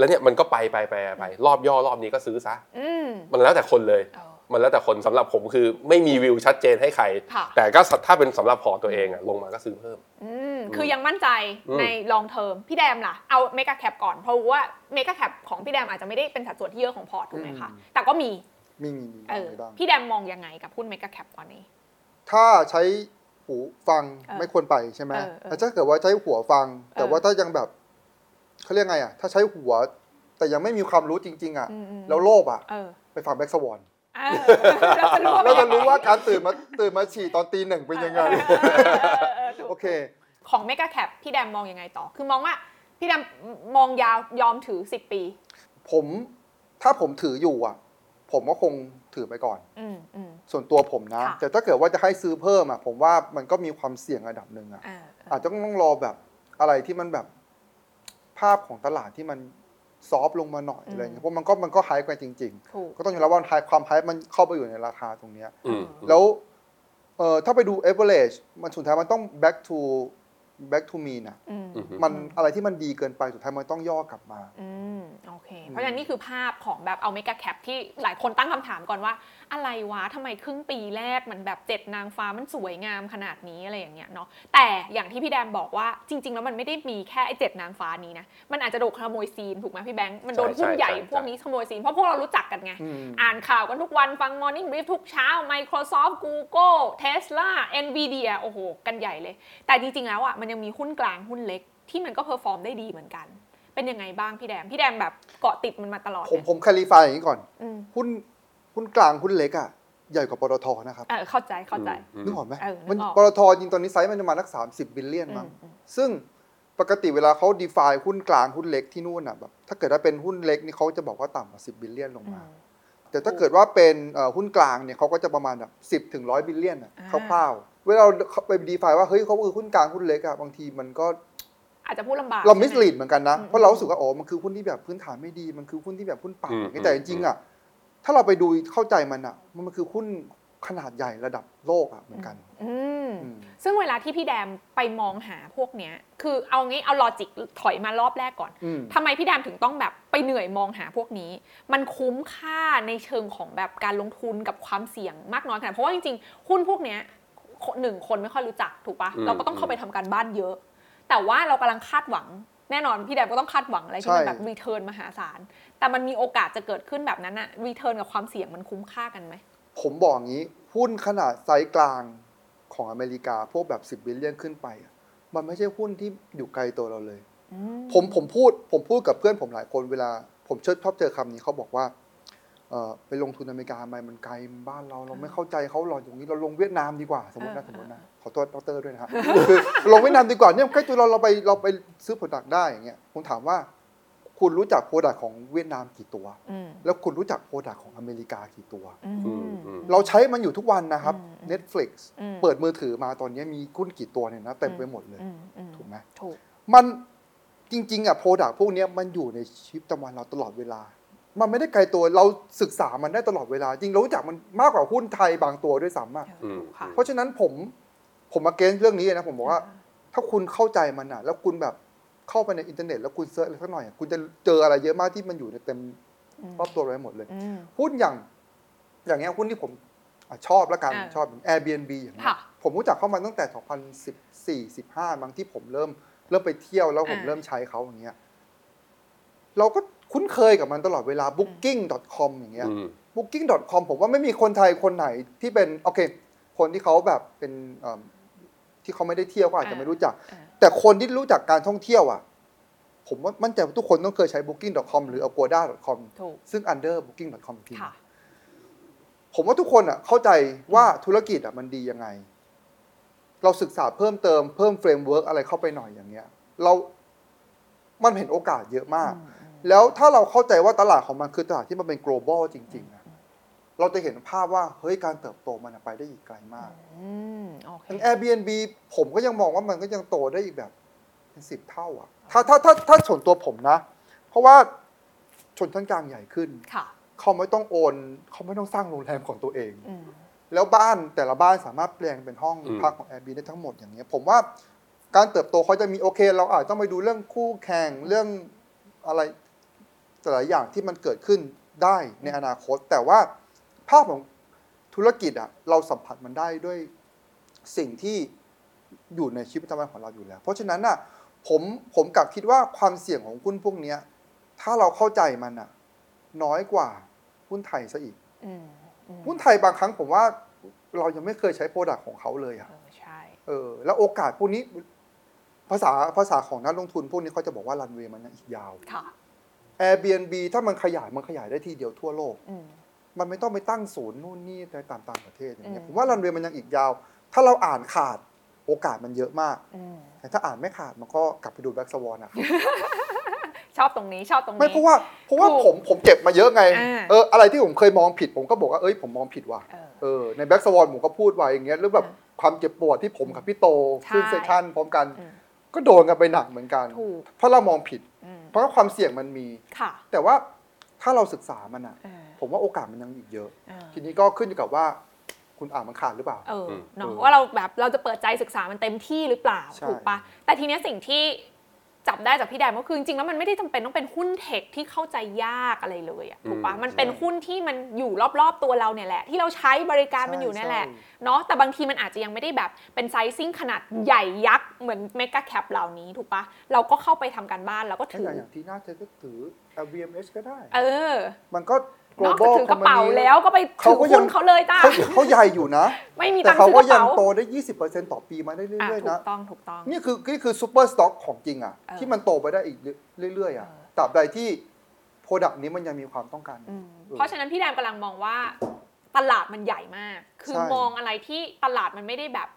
แล้วเนี่ยมันก็ไปไปไปไปรอบย่อรอบนี้ก็ซื้อซะอืมมันแล้วแต่คนเลยเออมันแล้วแต่คนสำหรับผมคือไม่มีวิวชัดเจนให้ใครค่ะแต่ก็ถ้าเป็นสำหรับพอร์ตตัวเองอะลงมาก็ซื้อเพิ่มอืมคือยังมั่นใจอืมใน long term พี่แดมล่ะเอา mega cap ก่อนเพราะว่า mega cap ของพี่แดมอาจจะไม่ได้เป็นสัดส่วนที่เยอะของพอร์ตถูกไหมคะอืมแต่ก็มีมีมีมีเออมีบ้างพี่แดมมองยังไงกับหุ้น mega cap ตอนนี้ ถ้าใช้หูฟังเออไม่ควรไปใช่ไหมเออเออแต่ถ้าเกิดว่าใช้หัวฟัง แต่เออว่าถ้ายังแบบ เขาเรียกไงอะ ถ้าใช้หัว แต่ยังไม่มีความรู้จริง ๆ อะอืมอืมแล้วโลภอะ เออไปฟัง Black Swanเออเราจะรู้ว่าเราจะรู้ว่าการตื่นมาตื่นมาฉี่ตอนตีหนึ่งเป็นยังไงเออเออเออถูก โอเค ของเมกะแคปพี่แดมมองยังไงต่อ คือมองว่าพี่แดมมองยาวยอมถือ 10 ปี ผมถ้าผมถืออยู่อะ ผมก็คงถือไปก่อน อืมอืม ส่วนตัวผมนะ ค่ะ แต่ถ้าเกิดว่าจะให้ซื้อเพิ่มอะ ผมว่ามันก็มีความเสี่ยงระดับหนึ่งอะเออเอออาจจะต้องรอแบบอะไรที่มันแบบ ภาพของตลาดที่มันซอฟต์ลงมาหน่อยอะไรเงี้ยเพราะมันก็มันก็ไฮป์ไปจริงถูกๆก็ต้องยอมรับว่าไฮความไฮป์มันเข้าไปอยู่ในราคาตรงเนี้ยอืมแล้วเอ่อถ้าไปดู average มันสุดท้ายมันต้อง back to back to mean อะอืมอืมมันอะไรที่มันดีเกินไปสุดท้ายมันต้องย่อกลับมา อืมโอเค เพราะฉะนั้นนี่คือภาพของแบบเอาเมกะแคปที่หลายคนตั้งคำถามก่อนว่า อะไรวะทำไมครึ่งปีแรกมันแบบเจ็ดนางฟ้ามันสวยงามขนาดนี้อะไรอย่างเงี้ยเนาะแต่อย่างที่พี่แดมบอกว่าจริง ๆ แล้วมันไม่ได้มีแค่ไอ้เจ็ดนางฟ้านี้นะ มันอาจจะโดนขโมยซีนถูกไหมพี่แบงค์มันโดนใช่หุ้นใหญ่ใช่ใช่พวกนี้ขโมยซีนเพราะพวกเรารู้จักกันไงอืม อ่านข่าวกันทุกวันฟัง Morning Brief ทุกเช้า Microsoft Google Tesla Nvidia โอ้โห กันใหญ่เลย แต่จริง ๆ แล้วอะมันยังมีหุ้นกลางหุ้นเล็กที่มันก็ perform ได้ดีเหมือนกัน เป็นยังไงบ้างพี่แดม พี่แดมแบบเกาะติดมันมาตลอดผมเนี่ยผม clarify อย่างนี้ก่อนอืมหุ้นหุ้นกลางหุ้นเล็กอะใหญ่กว่าปตทนะครับเออเข้าใจเข้าใจอืมนึกออกไหมเออนึกออกมันปตทจริงตอนนี้ไซส์มันประมาณสักสามสิบ billion มั้งอืมซึ่งปกติเวลาเขา define หุ้นกลางหุ้นเล็กที่นู่นอะแบบถ้าเกิดว่าเป็นหุ้นเล็กนี่เขาจะบอกว่าต่ำกว่า10 billion ลงมาอืมแต่ถ้าเกิดว่าเป็นเอ่อหุ้นกลางเนี่ยเขาก็จะประมาณแบบ10ถึง100 billion อะอ่าคร่าวๆ เวลาเราไป define ว่าเฮ้ยเขาคือหุ้นกลางหุ้นเล็กอะบางทีมันก็อาจจะพูดลำบากเราใช่ไห mislead เหมือนกันนะอืมเพราะเรารู้สึกว่าอ๋อมันคือหุ้นที่แบบพื้นฐานไม่ดี มันคือหุ้นที่แบบหุ้นปั่นอืมอย่างเงี้ยแต่จริงๆอะถ้าเราไปดูเข้าใจมันอะมันมันคือหุ้นขนาดใหญ่ระดับโลกอะเหมือนกันอืมอืมซึ่งเวลาที่พี่แดมไปมองหาพวกเนี้ย คือเอางี้เอา logic ถอยมารอบแรกก่อนอืมทำไมพี่แดมถึงต้องแบบไปเหนื่อยมองหาพวกนี้ มันคุ้มค่าในเชิงของแบบการลงทุนกับความเสี่ยงมากน้อยขนาดเพราะว่าจริงๆ หุ้นพวกเนี้ย หนึ่งคนไม่ค่อยรู้จักถูกปะอืมเราก็ต้องเข้าไปทำการบ้านเยอะ แต่ว่าเรากำลังคาดหวัง แน่นอนพี่แดมก็ต้องคาดหวังอะไรที่มันใช่แบบ return มหาศาลแต่มันมีโอกาสจะเกิดขึ้นแบบนั้นอะ return กับความเสี่ยงมันคุ้มค่ากันไหมผมบอกอย่างนี้หุ้นขนาดไซส์กลางของอเมริกาพวกแบบ10 billion ขึ้นไปอะมันไม่ใช่หุ้นที่อยู่ไกลตัวเราเลยผมผมพูดผมพูดกับเพื่อนผมหลายคนเวลา ผมเชิดชอบเจอคำนี้เขาบอกว่าเออ ไปลงทุนอเมริกาทำไมมันไกลบ้านเราเราไม่เข้าใจเขาหรอกอย่างนี้เราลงเวียดนามดีกว่าสมมตินะอ่าสมมตินะขอโทษดรด้วยนะฮะคือลงเวียดนามดีกว่าเนี่ยใกล้ตัวเราเราไปเราไปซื้อ product ได้อย่างเงี้ยผมถามว่า คุณรู้จัก product ของเวียดนามกี่ตัวอืมแล้วคุณรู้จัก product ของอเมริกากี่ตัวอืมอืมอืมเราใช้มันอยู่ทุกวันนะครับอืม Netflix อืมเปิดมือถือมาตอนนี้มีหุ้นกี่ตัวเนี่ยนะเต็มไปหมดเลยอืมอืมถูกไหมถูกมันจริงๆอะ product พวกเนี้ยมันอยู่ในชีวิตประจำวันเราตลอดเวลา มันไม่ได้ไกลตัวเราศึกษามันได้ตลอดเวลา จริงเรารู้จักมันมากกว่าหุ้นไทยบางตัวด้วยซ้ำอะถูกค่ะเพราะฉะนั้นผมผมมาเกณฑ์เรื่องนี้นะผมบอกว่า ถ้าคุณเข้าใจมันอะ แล้วคุณแบบเข้าไปในอินเทอร์เน็ตแล้วคุณ search อะไรสักหน่อยอะคุณจะเจออะไรเยอะมากที่มันอยู่ในเต็มอืมรอบตัวเราไปหมดเลยอืมหุ้นอย่าง อย่างเงี้ยหุ้นที่ผมอะชอบแล้วกันอ่าชอบ Airbnb อย่างเงี้ยค่ะผมรู้จักเข้ามาตั้งแต่ 2014 15บางที่ผมเริ่มเริ่มไปเที่ยวแล้วผมอ่าเริ่มใช้เขาอย่างเงี้ยเราก็ คุ้นเคยกับมันตลอดเวลา booking.com อย่างเงี้ยอืม booking.com ผมว่าไม่มีคนไทยคนไหนที่เป็นโอเค คนที่เขาแบบเป็นเอิ่มที่เขาไม่ได้เที่ยวก็อาจจะไม่รู้จักอ่าแต่คนที่รู้จักการท่องเที่ยวอะ ผมว่ามั่นใจว่าทุกคนต้องเคยใช้ booking.com หรือ agoda.com ถูกซึ่ง under booking.com อีกทีค่ะผมว่าทุกคนอะเข้าใจว่าธุรกิจอะมันดียังไง เราศึกษาเพิ่มเติมเพิ่ม framework อะไรเข้าไปหน่อยอย่างเงี้ย เรามันเห็นโอกาสเยอะมากอืมอืม แล้วถ้าเราเข้าใจว่าตลาดของมันคือตลาดที่มันเป็น global จริงๆอะเราจะเห็นภาพว่าเฮ้ยการเติบโตมันอะไปได้อีกไกลมากอืมโอเคอย่าง Airbnb ผมก็ยังมองว่ามันก็ยังโตได้อีกแบบเป็นสิบเท่าอะถ้าถ้าถ้าถ้าส่วนตัวผมนะ เพราะว่าชนชั้นกลางใหญ่ขึ้นค่ะเขาไม่ต้องโอนเขาไม่ต้องสร้างโรงแรมของตัวเองอืมแล้วบ้านแต่ละบ้านสามารถแปลงเป็นห้องอืมพักของ Airbnb ได้ทั้งหมดอย่างเงี้ยผมว่าการเติบโตเขาจะมีโอเค เราอาจต้องไปดูเรื่องคู่แข่งเรื่องอะไร แต่หลายอย่างที่มันเกิดขึ้นได้ในอนาคต แต่ว่าภาพของธุรกิจอะเราสัมผัสมันได้ด้วยสิ่งที่อยู่ในชีวิตประจำวันของเราอยู่แล้ว เพราะฉะนั้นอะผมผมกลับคิดว่าความเสี่ยงของหุ้นพวกเนี้ย ถ้าเราเข้าใจมันอะน้อยกว่าหุ้นไทยซะอีกอืมอืมหุ้นไทยบางครั้งผมว่าเรายังไม่เคยใช้ product ของเขาเลยอะเออใช่เออ แล้วโอกาสพวกนี้ภาษาภาษาของนักลงทุนพวกนี้เขาจะบอกว่ารันเวย์มันยังอีกยาวค่ะ Airbnb ถ้ามันขยายมันขยายได้ทีเดียวทั่วโลกอืมมันไม่ต้องไปตั้งศูนย์นู่นนี่ในตามต่างประเทศอย่างเงี้ยอืมผมว่ารันเวย์มันยังอีกยาว ถ้าเราอ่านขาดโอกาสมันเยอะมากอืมแต่ถ้าอ่านไม่ขาดมันก็กลับไปดู Black Swan นะครับชอบตรงนี้ชอบตรงนี้ ไม่เพราะว่าเพราะว่าถูกผมผมเจ็บมาเยอะไงอ่าเอออะไรที่ผมเคยมองผิด ผมก็บอกว่าเอ้ยผมมองผิดว่ะ เออเออใน Black Swan ผมก็พูดไว้อย่างเงี้ยหรือแบบอ่าความเจ็บปวดที่ผมกับพี่โตใช่ขึ้น session พร้อมกันอืมก็โดนกันไปหนักเหมือนกันถูกเพราะเรามองผิดอืม เพราะว่าความเสี่ยงมันมี ค่ะ แต่ว่าถ้าเราศึกษามันอะเออผมว่าโอกาสมันยังอีกเยอะ เออทีนี้ก็ขึ้นอยู่กับว่าคุณอ่านมันขาดหรือเปล่า เอออืมเนาะเออว่าเราแบบเราจะเปิดใจศึกษามันเต็มที่หรือเปล่าใช่ ถูกปะแต่ทีเนี้ยสิ่งที่ จับได้จากพี่แดมก็คือจริงๆแล้วมันไม่ได้จำเป็นต้องเป็นหุ้นเทคที่เข้าใจยากอะไรเลยอะถูกปะอืมมันเป็นหุ้นที่มันอยู่รอบๆตัวเราเนี่ยแหละ ที่เราใช้บริการมันอยู่เนี่ยแหละใช่เนาะแต่บางทีมันอาจจะยังไม่ได้แบบเป็นไซซิ่งขนาดใหญ่ยักษ์เหมือนเมกะแคปเหล่านี้ถูกปะเราก็เข้าไปทำการบ้านแล้วก็ถ้าถืออย่างอย่างที่น่าเธอก็ถือ LVMH ก็ได้ เออ มันก็ นอกจาก global ถือกระเป๋า company แล้วก็ไปเขาถือก็ยัหุ้งนเขาเลยจ้าเขาเขาใหญ่อยู่นะ ไม่มีแต่ตังค์เขาซื้อก็กระยังเป๋าโตได้ 20%ต่อปีมาได้อะเรื่อยถูๆนะกต้องถูกต้องนี่คือนี่คือซูเปอร์สต็อกของจริงอะเออที่มันโตไปได้อีกเรื่อยๆอะเออตราบใดที่โปรดักต์นี้มันยังมีความต้องการอืมเออเพราะฉะนั้นพี่แดมกำลังมองว่าตลาดมันใหญ่มาก คือใช่มองอะไรที่ตลาดมันไม่ได้แบบ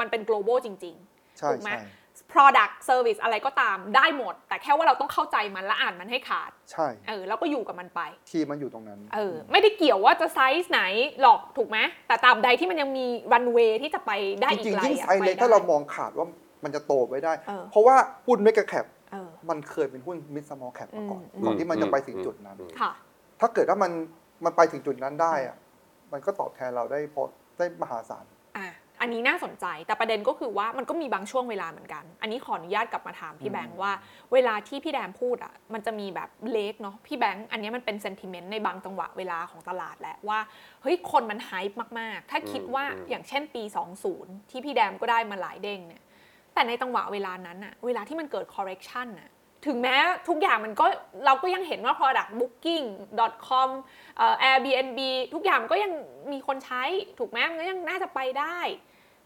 มันเป็น global จริงใช่ถูกไหมใช่ๆ product service อะไรก็ตามได้หมด แต่แค่ว่าเราต้องเข้าใจมันและอ่านมันให้ขาด ใช่ เออแล้วก็อยู่กับมันไปที่มันอยู่ตรงนั้น เออไม่ได้เกี่ยวว่าจะไซส์ไหนหรอกถูกไหมแต่ตราบใดที่มันยังมีรันเวย์ที่จะไปได้อีกไกลๆจริงยิ่งอะไซส์เล็กไปถ้าได้เรามองขาดว่ามันจะโตไปได้ เออ เพราะว่าหุ้น mega cap เออ มันเคยเป็นหุ้น mid small cap มาก่อนอืม ก่อนที่มันอืมจะไปถึงอืมจุดนั้น อืม ค่ะ ถ้าเกิดว่ามันมันไปถึงจุดนั้นได้อะมันก็ตอบแทนเราได้พอได้มหาศาล อะอันนี้น่าสนใจแต่ประเด็นก็คือว่ามันก็มีบางช่วงเวลาเหมือนกัน อันนี้ขออนุญาตกลับมาถามพี่อืมแบงค์ว่า เวลาที่พี่แดมพูดอะมันจะมีแบบเล็กเนาะพี่แบงค์อันนี้มันเป็นเซนติเมนต์ในบางจังหวะเวลาของตลาดแหละว่าเฮ้ยคนมันไฮป์มากๆ ถ้าคิดว่าอืมอย่างเช่นปี 20 ที่พี่แดมก็ได้มาหลายเด้งเนี่ยแต่ในจังหวะเวลานั้นอะเวลาที่มันเกิด correction อะถึงแม้ทุกอย่างมันก็เราก็ยังเห็นว่า product booking com เอ่อ Airbnb ทุกอย่างมันก็ยังมีคนใช้ถูกไหมมันก็ยังน่าจะไปได้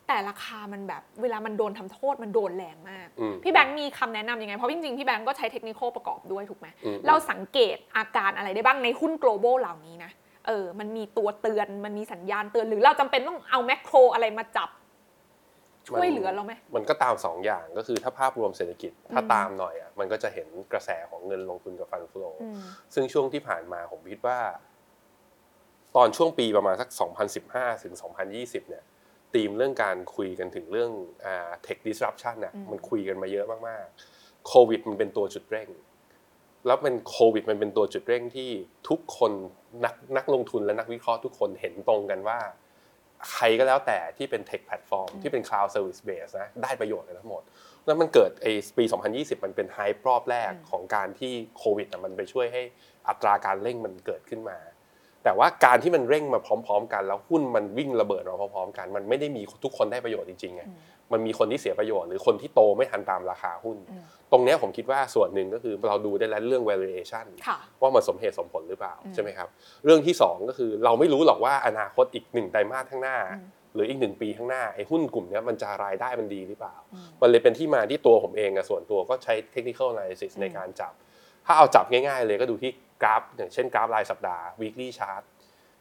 แต่ราคามันแบบเวลามันโดนทำโทษมันโดนแรงมากอืมพี่แบงค์มีคำแนะนำยังไง เพราะจริงๆ พี่แบงค์ก็ใช้เทคนิคประกอบด้วยถูกไหมอืมเราสังเกตอาการอะไรได้บ้างในหุ้น global เหล่านี้นะเออ มันมีตัวเตือนมันมีสัญญาณเตือนหรือเราจำเป็นต้องเอาแมกโครอะไรมาจับ ช่วยเหลือเราไหมมันก็ตามสองอย่างก็คือถ้าภาพรวมเศรษฐกิจถ้าอืมตามหน่อยอะมันก็จะเห็นกระแสของเงินลงทุนกับฟันฟลอืมซึ่งช่วงที่ผ่านมาผมคิดว่า ตอนช่วงปีประมาณสัก 2015 ถึง 2020 เนี่ย ธีมเรื่องการคุยกันถึงเรื่องอ่า tech disruption น่ะอืมมันคุยกันมาเยอะมากๆโควิดมันเป็นตัวจุดเร่ง แล้วเป็นโควิดมันเป็นตัวจุดเร่งที่ทุกคนนักนักลงทุนและนักวิเคราะห์ทุกคนเห็นตรงกันว่า ใครก็แล้วแต่ที่เป็น tech platform ที่เป็น cloud service base นะได้ประโยชน์กันทั้งหมด แล้วมันเกิดไอ้ปี 2020 มันเป็น hype รอบแรกอืมของการที่โควิดอะมันไปช่วยให้อัตราการเร่งมันเกิดขึ้นมา แต่ว่าการที่มันเร่งมาพร้อม ๆ กัน แล้วหุ้นมันวิ่งระเบิดมาพร้อมๆกัน มันไม่ได้มีทุกคนได้ประโยชน์จริงๆไงอืมมันมีคนที่เสียประโยชน์หรือคนที่โตไม่ทันตามราคาหุ้นอืมตรงเนี้ยผมคิดว่าส่วนหนึ่งก็คือเราดูได้แล้วเรื่อง valuation ค่ะว่ามันสมเหตุสมผลหรือเปล่าอืมใช่ไหมครับเรื่องที่สองก็คือเราไม่รู้หรอกว่าอนาคตอีกหนึ่งไตรมาสข้างหน้าอืมหรืออีกหนึ่งปีข้างหน้าไอ้หุ้นกลุ่มเนี้ยมันจะรายได้มันดีหรือเปล่าอืมมันเลยเป็นที่มาที่ตัวผมเองอะส่วนตัวก็ใช้ technical analysis อืมในการจับ ถ้าเอาจับง่าย ๆ เลยก็ดูที่ กราฟอย่างเช่นกราฟรายสัปดาห์ weekly chart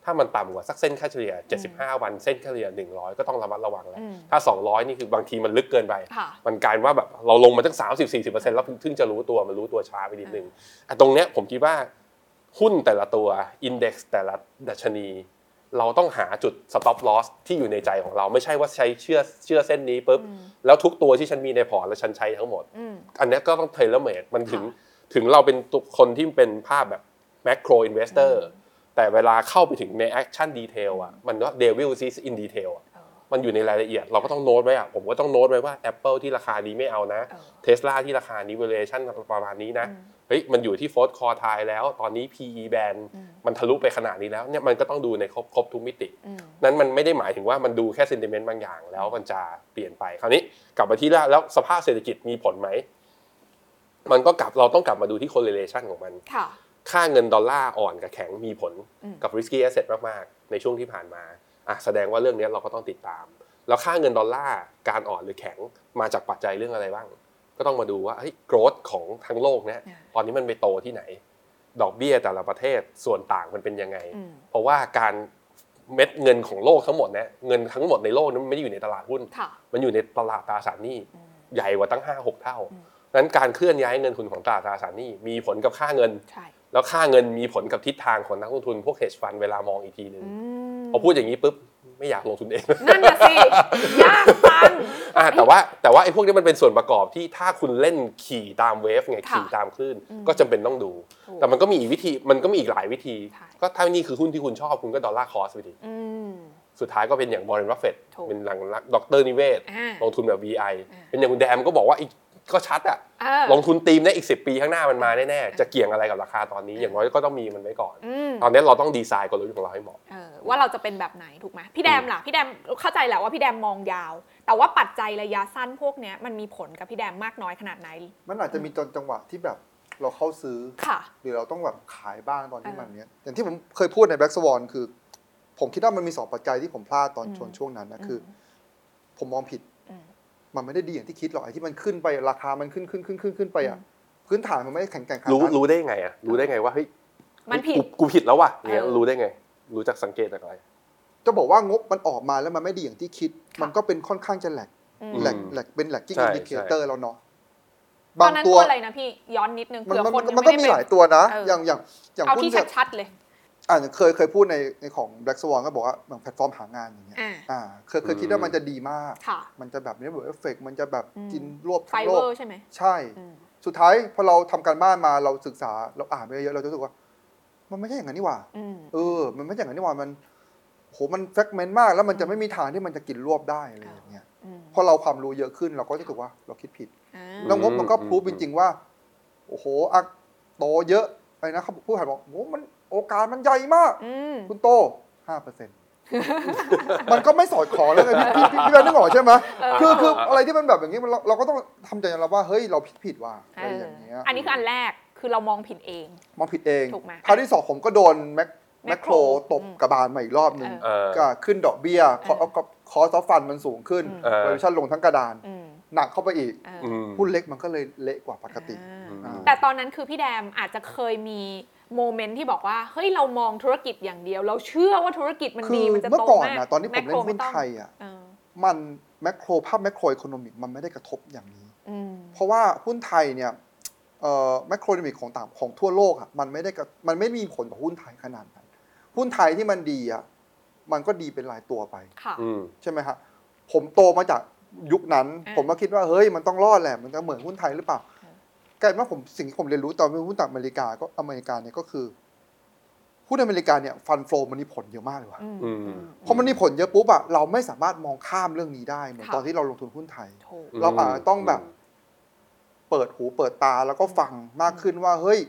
ถ้ามันต่ำกว่าสักเส้นค่าเฉลี่ย 75 วัน เส้นค่าเฉลี่ย 100 ก็ต้องระมัดระวังแล้วอืมถ้า 200 นี่คือบางทีมันลึกเกินไปค่ะมันกลายเป็นว่าแบบเราลงมาตั้ง 30-40%แล้วเพิ่งจะรู้ตัว มันรู้ตัวช้าไปนิดนึงอะตรงเนี้ยผมคิดว่าหุ้นแต่ละตัว index แต่ละดัชนี เราต้องหาจุด stop loss ที่อยู่ในใจของเรา ไม่ใช่ว่าใช้เชื่อเชื่อเส้นนี้ปุ๊บอืมแล้วทุกตัวที่ฉันมีในพอร์ตแล้วฉันใช้ทั้งหมดอืมอันเนี้ยก็ต้อง tailor-made มันถึงค่ะถึงเราเป็นตัวคนที่เป็นภาพแบบ macro investor อืมแต่เวลาเข้าไปถึงใน action detail อะมันก็ devil is in detail อะเออมันอยู่ในรายละเอียด เราก็ต้องโน้ตไว้อะผมก็ต้องโน้ตไว้ว่า Apple ที่ราคานี้ไม่เอานะเออเทสลาที่ราคานี้ valuation ประมาณนี้นะอืมเฮ้ยมันอยู่ที่ fourth quartile แล้ว ตอนนี้ PE band อืมมันทะลุไปขนาดนี้แล้วเนี่ยมันก็ต้องดูในครบครบทุกมิติอืมนั้นมันไม่ได้หมายถึงว่ามันดูแค่ sentiment บางอย่างแล้วมันจะเปลี่ยนไปคราวนี้กลับมาที่แรกแล้วสภาพเศรษฐกิจมีผลไหมมันก็กลับเราต้องกลับมาดูที่ correlation ของมัน ค่ะค่าเงินดอลลาร์อ่อนกับแข็งมีผลอืมกับ risky asset มาก ๆ ในช่วงที่ผ่านมาอะแสดงว่าเรื่องนี้เราก็ต้องติดตาม แล้วค่าเงินดอลลาร์การอ่อนหรือแข็งมาจากปัจจัยเรื่องอะไรบ้าง ก็ต้องมาดูว่าเฮ้ย growth ของทั้งโลกเนี้ยอ่าตอนนี้มันไปโตที่ไหน ดอกเบี้ยแต่ละประเทศส่วนต่างมันเป็นยังไงอืมเพราะว่าการเม็ดเงินของโลกทั้งหมดเนี่ยเงินทั้งหมดในโลกนั้นมันไม่ได้อยู่ในตลาดหุ้นค่ะมันอยู่ในตลาดตราสารหนี้อืมใหญ่กว่าตั้ง 5 6 เท่าอืมนั้นการเคลื่อนย้ายเงินทุนของตลาดตราสารหนี้มีผลกับค่าเงินใช่ แล้วค่าเงินมีผลกับทิศทางของนักลงทุนพวก hedge fund เวลามองอีกทีหนึ่งอืมพอพูดอย่างนี้ปุ๊บไม่อยากลงทุนเองนั่นน่ะสิยากจังอะแต่ว่าแต่ว่าไอ้พวกนี้มันเป็นส่วนประกอบที่ถ้าคุณเล่นขี่ตาม wave ไงค่ะขี่ตามคลื่นอืมก็จำเป็นต้องดูถูกแต่มันก็มีอีกวิธีมันก็มีอีกหลายวิธีใช่ก็ถ้านี่คือหุ้นที่คุณชอบคุณก็ dollar cost ไปดิอืมสุดท้ายก็เป็นอย่างบร r น n บัฟเฟตถูกเป็นอย่างดร.นิเวศน์อ่าลงทุนแบบ VI อ่าเป็นอย่างคุณแดมก็บอกว่าอีก ก็ชัดอะเออ ลงทุนตีมได้อีก 10 ปีข้างหน้ามันมาแน่ๆ จะเกี่ยงอะไรกับราคาตอนนี้ อย่างน้อยก็ต้องมีมันไว้ก่อน อืมตอนนี้เราต้องดีไซน์กลยุทธ์ของเราให้เหมาะ เออว่าเราจะเป็นแบบไหนถูกไหมพี่แดมล่ะพี่แดมเข้าใจแหละว่าพี่แดมมองยาว แต่ว่าปัจจัยระยะสั้นพวกเนี้ยมันมีผลกับพี่แดมมากน้อยขนาดไหนมันอาจจะมีจนจังหวะที่แบบเราเข้าซื้อ ค่ะ หรือเราต้องแบบขายบ้างตอนที่เออมันเนี้ยอย่างที่ผมเคยพูดใน Black Swan คือ ผมคิดว่ามันมีสองปัจจัยที่ผมพลาดตอนอืมชนช่วงนั้นนะอืมคือผมมองผิดอื มมันไม่ได้ดีอย่างที่คิดหรอกไอ้ที่มันขึ้นไปราคามันขึ้นขึ้นขึ้นขึ้นขึ้นไปอะอืมพื้นฐานมันไม่ได้แข็งแกร่งขนาดรู้นั้นรู้ได้ไงอะรู้ได้ไงว่าเฮ้ยมันผิด กูกูผิดแล้วว่ะเนี่ยเออ รู้ได้ไง รู้จากสังเกตจากอะไร จะบอกว่างบมันออกมาแล้วมันไม่ดีอย่างที่คิดค่ะมันก็เป็นค่อนข้างจะ lag อืม lag lag เป็น lagging ใช่ indicator แล้วเนาะตบาองนนั้นตัตัววอะไรนะพี่ย้อนนิดนึงมันเผื่อมันคนมันก็ไได้มีเป็นหลายตัวนะเออ อย่างอย่างอย่างเอาหุ้นที่เนี่ยชัดๆเลย อ่าเคยเคยพูดในในของ Black Swan ก็บอกว่าเหมือนแพลตฟอร์มหางานอย่างเงี้ยอ่า อ่าเคยเคยคิดว่ามันจะดีมาก ค่ะ มันจะแบบ network effect มันจะแบบอืม กินรวบไปทั้งโลกเวอร์ใช่ไหมใช่ อืม สุดท้ายพอเราทำการบ้านมาเราศึกษาเราอ่านไปเยอะเราจะรู้สึกว่า มันไม่ใช่อย่างนั้นนี่หว่า อืม เออ มันไม่ใช่อย่างนั้นนี่หว่ามันโหมัน fragment มาก แล้วมันจะไม่มีทางที่มันจะกินรวบได้อะไรอย่างเงี้ยอืมพอเราความรู้เยอะขึ้นเราก็จะรู้สึกว่าเราคิดผิด อ่าแล้วงบมันก็อืม พรูฟจริง ๆ ว่า โอ้โหอะโตเยอะอะไรนะเขาผู้ขายบอกโอ้โหมัน โอกาสมันใหญ่มาก อืม คุณโตห้าเปอร์เซ็นต์ มันก็ไม่สอดคล้องแล้วไงพี่พี่พี่พี่แบงค์นึกออกใช่ไหมเออ คือคืออะไรที่มันแบบอย่างนี้มันเราเราก็ต้องทำใจยอมรับว่าเฮ้ยเราผิดผิดว่ะเออะไรออย่างเงี้ยอันนี้คืออันแรกคือเรามองผิดเอง มองผิดเองถูกไหมคราวที่สองผมก็โดนแมคแมคโคร Macro ตบกระบาลมาอีกรอบหนึ่งเออเออก็ขึ้นดอกเบี้ยคอเออcost of fund มันสูงขึ้นเออวาลูชันลงทั้งกระดาน อืมหนักเข้าไปอีกเอออือมหุ้นเล็กมันก็เลยเละกว่าปกติอ่าอ่า แต่ตอนนั้นคือพี่แดมอาจจะเคยมี moment ที่บอกว่าเฮ้ยเรามองธุรกิจอย่างเดียว เราเชื่อว่าธุรกิจมันดีคือมันจะโตเมื่อก่อนมากนะตอนที่ผมเล่นหุ้นแคโรไทยอะเออมัน macro ภาพ macroeconomic มันไม่ได้กระทบอย่างนี้อืมเพราะว่าหุ้นไทยเนี่ยเอ่อ macroeconomic ของต่างของทั่วโลกอะมันไม่ได้กระมันไม่มีผลต่อหุ้นไทยขนาดนั้นหุ้นไทยที่มันดีอะมันก็ดีเป็นรายตัวไปค่ะอืมใช่ไหมฮะผมโตมาจากยุคนั้นอ่าผมก็คิดว่าเฮ้ยมันต้องรอดแหละมันจะเหมือนหุ้นไทยหรือเปล่าอ่า กลายเป็นว่าผมสิ่งที่ผมเรียนรู้ตอนเป็นหุ้นต่างอเมริกาก็อเมริกาเนี่ยก็คือหุ้นอเมริกาเนี่ยฟันโฟมันมีผลเยอะมากเลยว่ะอืมอืมอืมพอมันมีผลเยอะปุ๊บอะเราไม่สามารถมองข้ามเรื่องนี้ได้เหมือนค่ะตอนที่เราลงทุนหุ้นไทยถูกเราอาจจะต้องแบบ เปิดหูเปิดตาแล้วก็ฟังมากขึ้นว่าเฮ้ย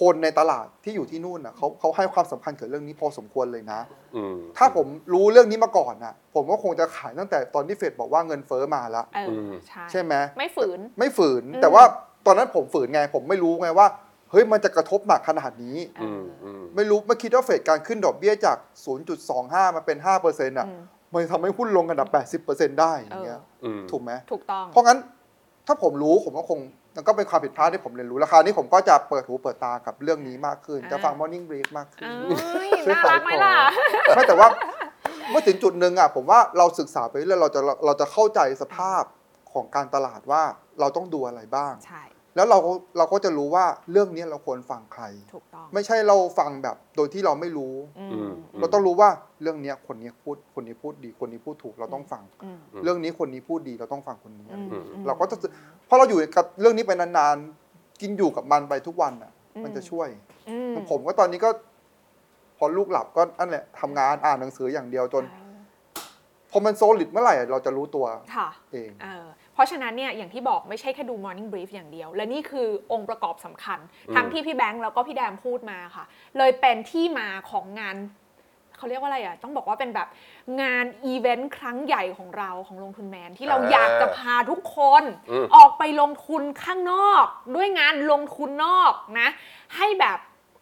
คนในตลาดที่อยู่ที่นู่นน่ะเขาเขาให้ความสำคัญกับเรื่องนี้พอสมควรเลยนะอืมถ้าผมรู้เรื่องนี้มาก่อนน่ะ ผมก็คงจะขายตั้งแต่ตอนที่เฟดบอกว่าเงินเฟ้อมาแล้วเออมใช่ใช่ไหมไม่ฝืน ไม่ฝืนอืมแต่ว่า ตอนนั้นผมฝืนไงผมไม่รู้ไงว่าเฮ้ยมันจะกระทบหนักขนาดนี้เออือมอืมไม่รู้ไม่คิดว่าเฟดการขึ้นดอกเบี้ยจาก 0.25 มาเป็น5%อะ อืมมันทำให้หุ้นลงกันดับ 80%ได้อย่างเงี้ยอืม ถูกไหม ถูกต้อง เพราะงั้นถ้าผมรู้ผมก็คงมันก็เป็นความผิดพลาดที่ผมเรียนรู้ราคราวนี้ผมก็จะเปิดหูเปิดตากับเรื่องนี้มากขึ้นอ่าจะฟัง Morning Brief มากขึ้น เอ้ยช่วยน่าขายรักไหมของล่ะ ไม่แต่ว่าเมื่อถึงจุดหนึ่งอะผมว่าเราศึกษาไปเรื่อยเราจะเราจะเข้าใจสภาพของการตลาดว่าเราต้องดูอะไรบ้าง ใช่ แล้วเราก็เราก็จะรู้ว่าเรื่องนี้เราควรฟังใคร ถูกต้อง ไม่ใช่เราฟังแบบโดยที่เราไม่รู้ อืมอืมเราต้องรู้ว่าเรื่องเนี้ยคนนี้พูดคนนี้พูดดี คนนี้พูดถูกเราต้องฟังอืมอืมเรื่องนี้คนนี้พูดดีเราต้องฟังคนนี้ อืมอืม เราก็จะเพราะเราอยู่กับเรื่องนี้ไปนานๆ กินอยู่กับมันไปทุกวันอะ อืม มันจะช่วย อืมผมก็ตอนนี้ก็ พอลูกหลับก็นั่นแหละทำงานอ่านหนังสืออย่างเดียวจน พอมันโซลิดเมื่อไหร่เราจะรู้ตัวค่ะเอง เออ เพราะฉะนั้นเนี่ยอย่างที่บอกไม่ใช่แค่ดู Morning Brief อย่างเดียว และนี่คือองค์ประกอบสำคัญอืมทั้งที่พี่แบงค์แล้วก็พี่แดมพูดมาค่ะ เลยเป็นที่มาของงานเขาเรียกว่าอะไรอะ ต้องบอกว่าเป็นแบบงานอีเวนต์ครั้งใหญ่ของเราของลงทุนแมน ที่เราอยากจะพาทุกคนอืมออกไปลงทุนข้างนอก ด้วยงานลงทุนนอกนะ ให้แบบ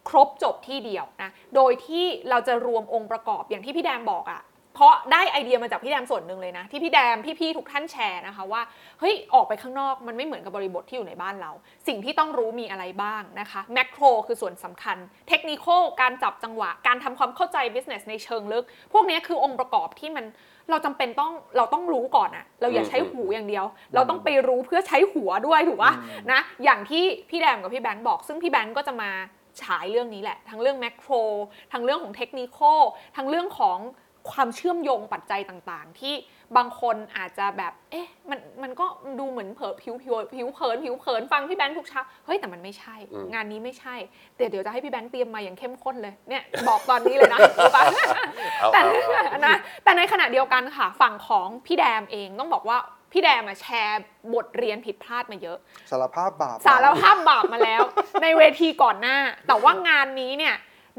ครบจบที่เดียวนะ โดยที่เราจะรวมองค์ประกอบอย่างที่พี่แดมบอกอะ่ะ เพราะได้ไอเดียมาจากพี่แดมส่วนหนึ่งเลยนะ ที่พี่แดมพี่ๆทุกท่านแชร์นะคะว่าเฮ้ยออกไปข้างนอกมันไม่เหมือนกับบริบทที่อยู่ในบ้านเรา สิ่งที่ต้องรู้มีอะไรบ้างนะคะแมกโ o คือส่วนสำคัญ เทคนิคการจับจังหวะ การทำความเข้าใจ business ในเชิงลึก พวกนี้คือองค์ประกอบที่มันเราจำเป็นต้องเราต้องรู้ก่อนอะเราอย่าใช้หูอย่างเดียว เราต้องไปรู้เพื่อใช้หัวด้วยถูกปะอืมนะอย่างที่พี่แดมกับพี่แบงค์บอก ซึ่งพี่แบงค์ก็จะมาฉายเรื่องนี้แหละ ทั้งเรื่องแมกโ o ทั้งเรื่องของเทคนิคทั้งเรื่องของ ความเชื่อมโยงปัจจัยต่างๆ ที่บางคนอาจจะแบบ เอ๊ะ มันมันก็ดูเหมือนเผลอผิวผิวผิวเผินผิวเผินฟังพี่แบงค์ทุกเช้าเฮ้ยแต่มันไม่ใช่อืมงานนี้ไม่ใช่เดี๋ยวเดี๋ยวจะให้พี่แบงค์เตรียมมาอย่างเข้มข้นเลยเนี่ยบอกตอนนี้เลยนะรู้ปะเอาแต่เอาเอานะแต่ในขณะเดียวกันค่ะ ฝั่งของพี่แดมเองต้องบอกว่าพี่แดมอะแชร์บทเรียนผิดพลาดมาเยอะ สารภาพบาปสารภาพบาปมาแล้ว ในเวทีก่อนหน้า แต่ว่างานนี้เนี่ย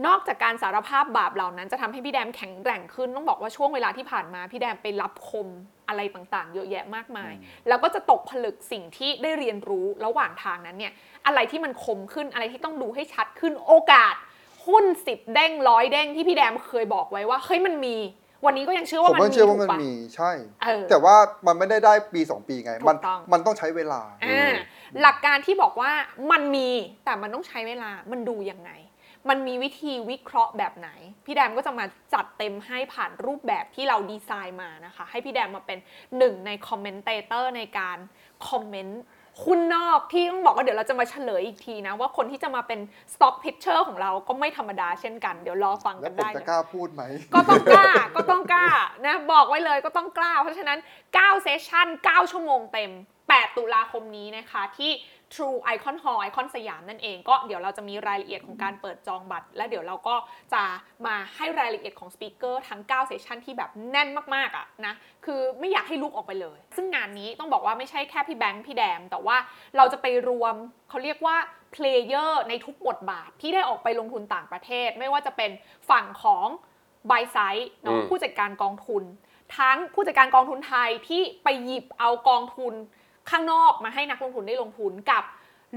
นอกจากการสารภาพบาปเหล่านั้น จะทำให้พี่แดมแข็งแกร่งขึ้น ต้องบอกว่าช่วงเวลาที่ผ่านมาพี่แดมไปรับคมอะไรต่างๆ เยอะแยะมากมาย แล้วก็จะตกผลึกสิ่งที่ได้เรียนรู้ระหว่างทางนั้นเนี่ยอะไรที่มันคมขึ้นอะไรที่ต้องดูให้ชัดขึ้นโอกาสหุ้นสิบเด้งร้อยเด้งที่พี่แดมเคยบอกไว้ว่าเฮ้ยมันมีวันนี้ก็ยังเชื่อผว่ามมันก็มีเชื่อว่ามันถูกปะมีใช่เออแต่ว่ามันไม่ได้ได้ปีสองปีไง มันถูกต้องมันต้องใช้เวลาอ่าหลักการที่บอกว่ามันมีแต่มันต้องใช้เวลามันดูยังไง มันมีวิธีวิเคราะห์แบบไหน พี่แดมก็จะมาจัดเต็มให้ผ่านรูปแบบที่เราดีไซน์มานะคะ ให้พี่แดมมาเป็นหนึ่งใน commentator ในการ comment หุ้นนอกที่ต้องบอกว่าเดี๋ยวเราจะมาเฉลยอีกทีนะ ว่าคนที่จะมาเป็น Stock Pitcher ของเราก็ไม่ธรรมดาเช่นกัน เดี๋ยวรอฟังแล้วกันนะ ผมได้กล้าพูดไหม ก็ต้องกล้าก็ต้องกล้านะบอกไว้เลยก็ต้องกล้า เพราะฉะนั้น 9 session 9 ชั่วโมงเต็ม 8 ตุลาคมนี้นะคะที่ True Icon Hall ไอคอนสยามนั่นเองก็เดี๋ยวเราจะมีรายละเอียดของการเปิดจองบัตร และเดี๋ยวเราก็จะมาให้รายละเอียดของ speaker ทั้ง 9 session ที่แบบแน่นมากๆอะ่ะนะคือไม่อยากให้ลุกออกไปเลย ซึ่งงานนี้ต้องบอกว่าไม่ใช่แค่พี่แบงค์พี่แดม แต่ว่าเราจะไปรวมเขาเรียกว่า player ในทุกบทบาทที่ได้ออกไปลงทุนต่างประเทศ ไม่ว่าจะเป็นฝั่งของ buy side เนาะอืมผู้จัดการกองทุน ทั้งผู้จัดการกองทุนไทยที่ไปหยิบเอากองทุน ข้างนอกมาให้นักลงทุนได้ลงทุนกับ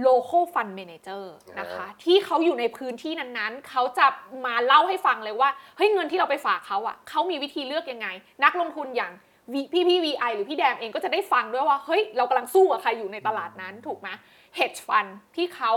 local fund manager นะคะ ที่เขาอยู่ในพื้นที่นั้นๆ เขาจะมาเล่าให้ฟังเลยว่า เฮ้ยเงินที่เราไปฝากเขาอะ่ะเขามีวิธีเลือกยังไง นักลงทุนอย่างพี่พี่ VI หรือพี่แดมเองก็จะได้ฟังด้วยว่า เฮ้ย เรากำลังสู้กับใครอยู่ในตลาดนั้นถูกไหม hedge fund ที่เขา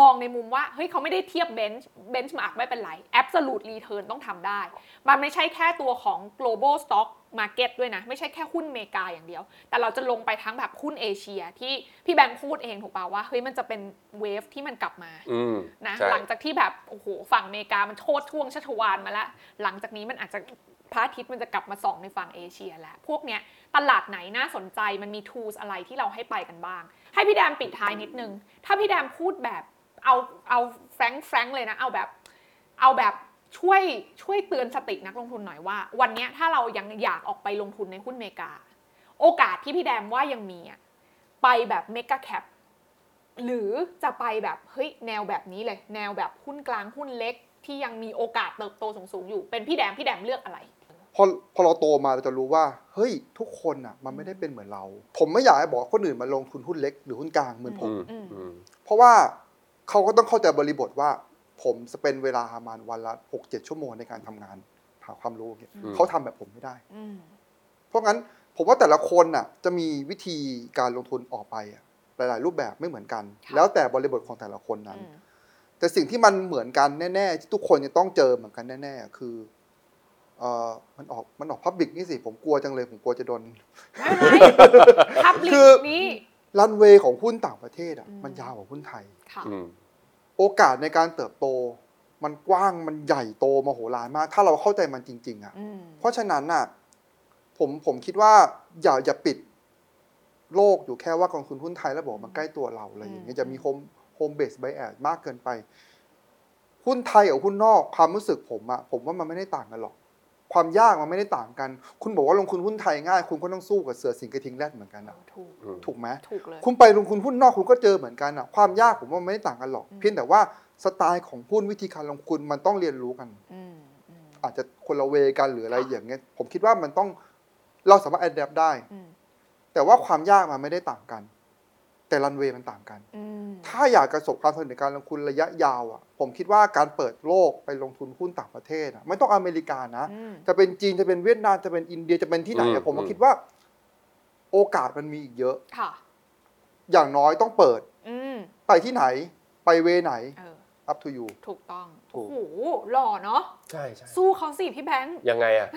มองในมุมว่า เฮ้ยเขาไม่ได้เทียบ bench benchmark ไม่เป็นไร absolute return ต้องทำได้ มันไม่ใช่แค่ตัวของ global stock market ด้วยนะ ไม่ใช่แค่หุ้นอเมริกาอย่างเดียว แต่เราจะลงไปทั้งแบบหุ้นเอเชีย ที่พี่แบงค์พูดเองถูกป่าวว่า เฮ้ยมันจะเป็นเวฟที่มันกลับมาอืมนะใช่หลังจากที่แบบ โอ้โห ฝั่งอเมริกามันโชดช่วงชัชวานมาแล้ว หลังจากนี้มันอาจจะ พระอาทิตย์มันจะกลับมาส่องในฝั่งเอเชียแล้ว พวกเนี้ยตลาดไหนน่าสนใจมันมี tools อะไรที่เราให้ไปกันบ้าง ให้พี่แดมปิดท้ายนิดนึง ถ้าพี่แดมพูดแบบเอาเอาแฟรงค์แฟรงค์เลยนะ เอาแบบเอาแบบช่วยช่วยเตือนสตินักลงทุนหน่อยว่า วันเนี้ยถ้าเรายังอยากออกไปลงทุนในหุ้นเมกา โอกาสที่พี่แดมว่ายังมีอะไปแบบเมกะแคปหรือจะไปแบบเฮ้ยแนวแบบนี้เลย แนวแบบหุ้นกลางหุ้นเล็กที่ยังมีโอกาสเติบโตสูงๆอยู่ เป็นพี่แดมพี่แดมเลือกอะไร อพอเราโตมาเราจะรู้ว่า เฮ้ยทุกคนอะ มันไม่ได้เป็นเหมือนเรา ผมไม่อยากให้บอกว่าคนอื่นมาลงทุนหุ้นเล็กหรือหุ้นกลางเหมือนผมอืมอืมเพราะว่าเขาก็ต้องเข้าใจบริบทว่า ผมสเปนเวลาประมาณวันละหกเจ็ดชั่วโมงในการทำงานหาความรู้เนี่ยอืมเขาทำแบบผมไม่ได้อืมเพราะงั้นผมว่าแต่ละคนน่ะ จะมีวิธีการลงทุนออกไปอะหลาย ๆ รูปแบบไม่เหมือนกันค่ะแล้วแต่บริบทของแต่ละคนนั้นอืมแต่สิ่งที่มันเหมือนกันแน่ ๆ ที่ทุกคนจะต้องเจอเหมือนกันแน่ ๆ คือ เออมันออกมันออกพับบิกนี่สิ ผมกลัวจังเลย ผมกลัวจะโดน ไม่เป็นไรพับลิคืกอนี้ รันเวย์ของหุ้นต่างประเทศอะอืม มันยาวกว่าหุ้นไทย ค่ะ อืมโอกาสในการเติบโต มันกว้างมันใหญ่โตมโหฬารมาก ถ้าเราเข้าใจมันจริง ๆอะ อืมเพราะฉะนั้นน่ะผมผมคิดว่าอย่าอย่าปิดโลกอยู่แค่ว่ากองทุนหุ้นไทยแล้วบอกว่ามันใกล้ตัวเราอะไรอย่างเงี้ยจะมี home home base bias มากเกินไป หุ้นไทยกับหุ้นนอกความรู้สึกผมอะผมว่ามันไม่ได้ต่างกันหรอก ความยากมันไม่ได้ต่างกัน คุณบอกว่าลงทุนหุ้นไทยง่าย คุณก็ต้องสู้กับเสือสิงห์กระทิงแรดเหมือนกันอะถูกอืมถูกไหมถูกเลยคุณไปลงทุนหุ้นนอกคุณก็เจอเหมือนกันอะความยากผมว่ามันไม่ได้ต่างกันหรอกอืมเพียงแต่ว่าสไตล์ของหุ้นวิธีการลงทุนมันต้องเรียนรู้กันอืมอืมอาจจะคนละเวกันหรืออะไรค่ะอย่างเงี้ยผมคิดว่ามันต้องเราสามารถ adapt ได้อืมแต่ว่าความยากมันไม่ได้ต่างกัน แต่รันเวย์มันต่างกันอืมถ้าอยากประสบความสำเร็จในการลงทุนระยะยาวอะผมคิดว่าการเปิดโลกไปลงทุนหุ้นต่างประเทศอะไม่ต้องอเมริกานะอืมจะเป็นจีนจะเป็นเวียดนามจะเป็นอินเดียจะเป็นที่ไหนอือะมผมก็อืมคิดว่า โอกาสมันมีอีกเยอะค่ะอย่างน้อยต้องเปิดอืมไปที่ไหน ไป way ไหนเออ up to you ถูกต้อง ถูโอ้ก โห หล่อเนาะ ใช่ใช่สู้เขาสิพี่แบงค์ ยังไงอะ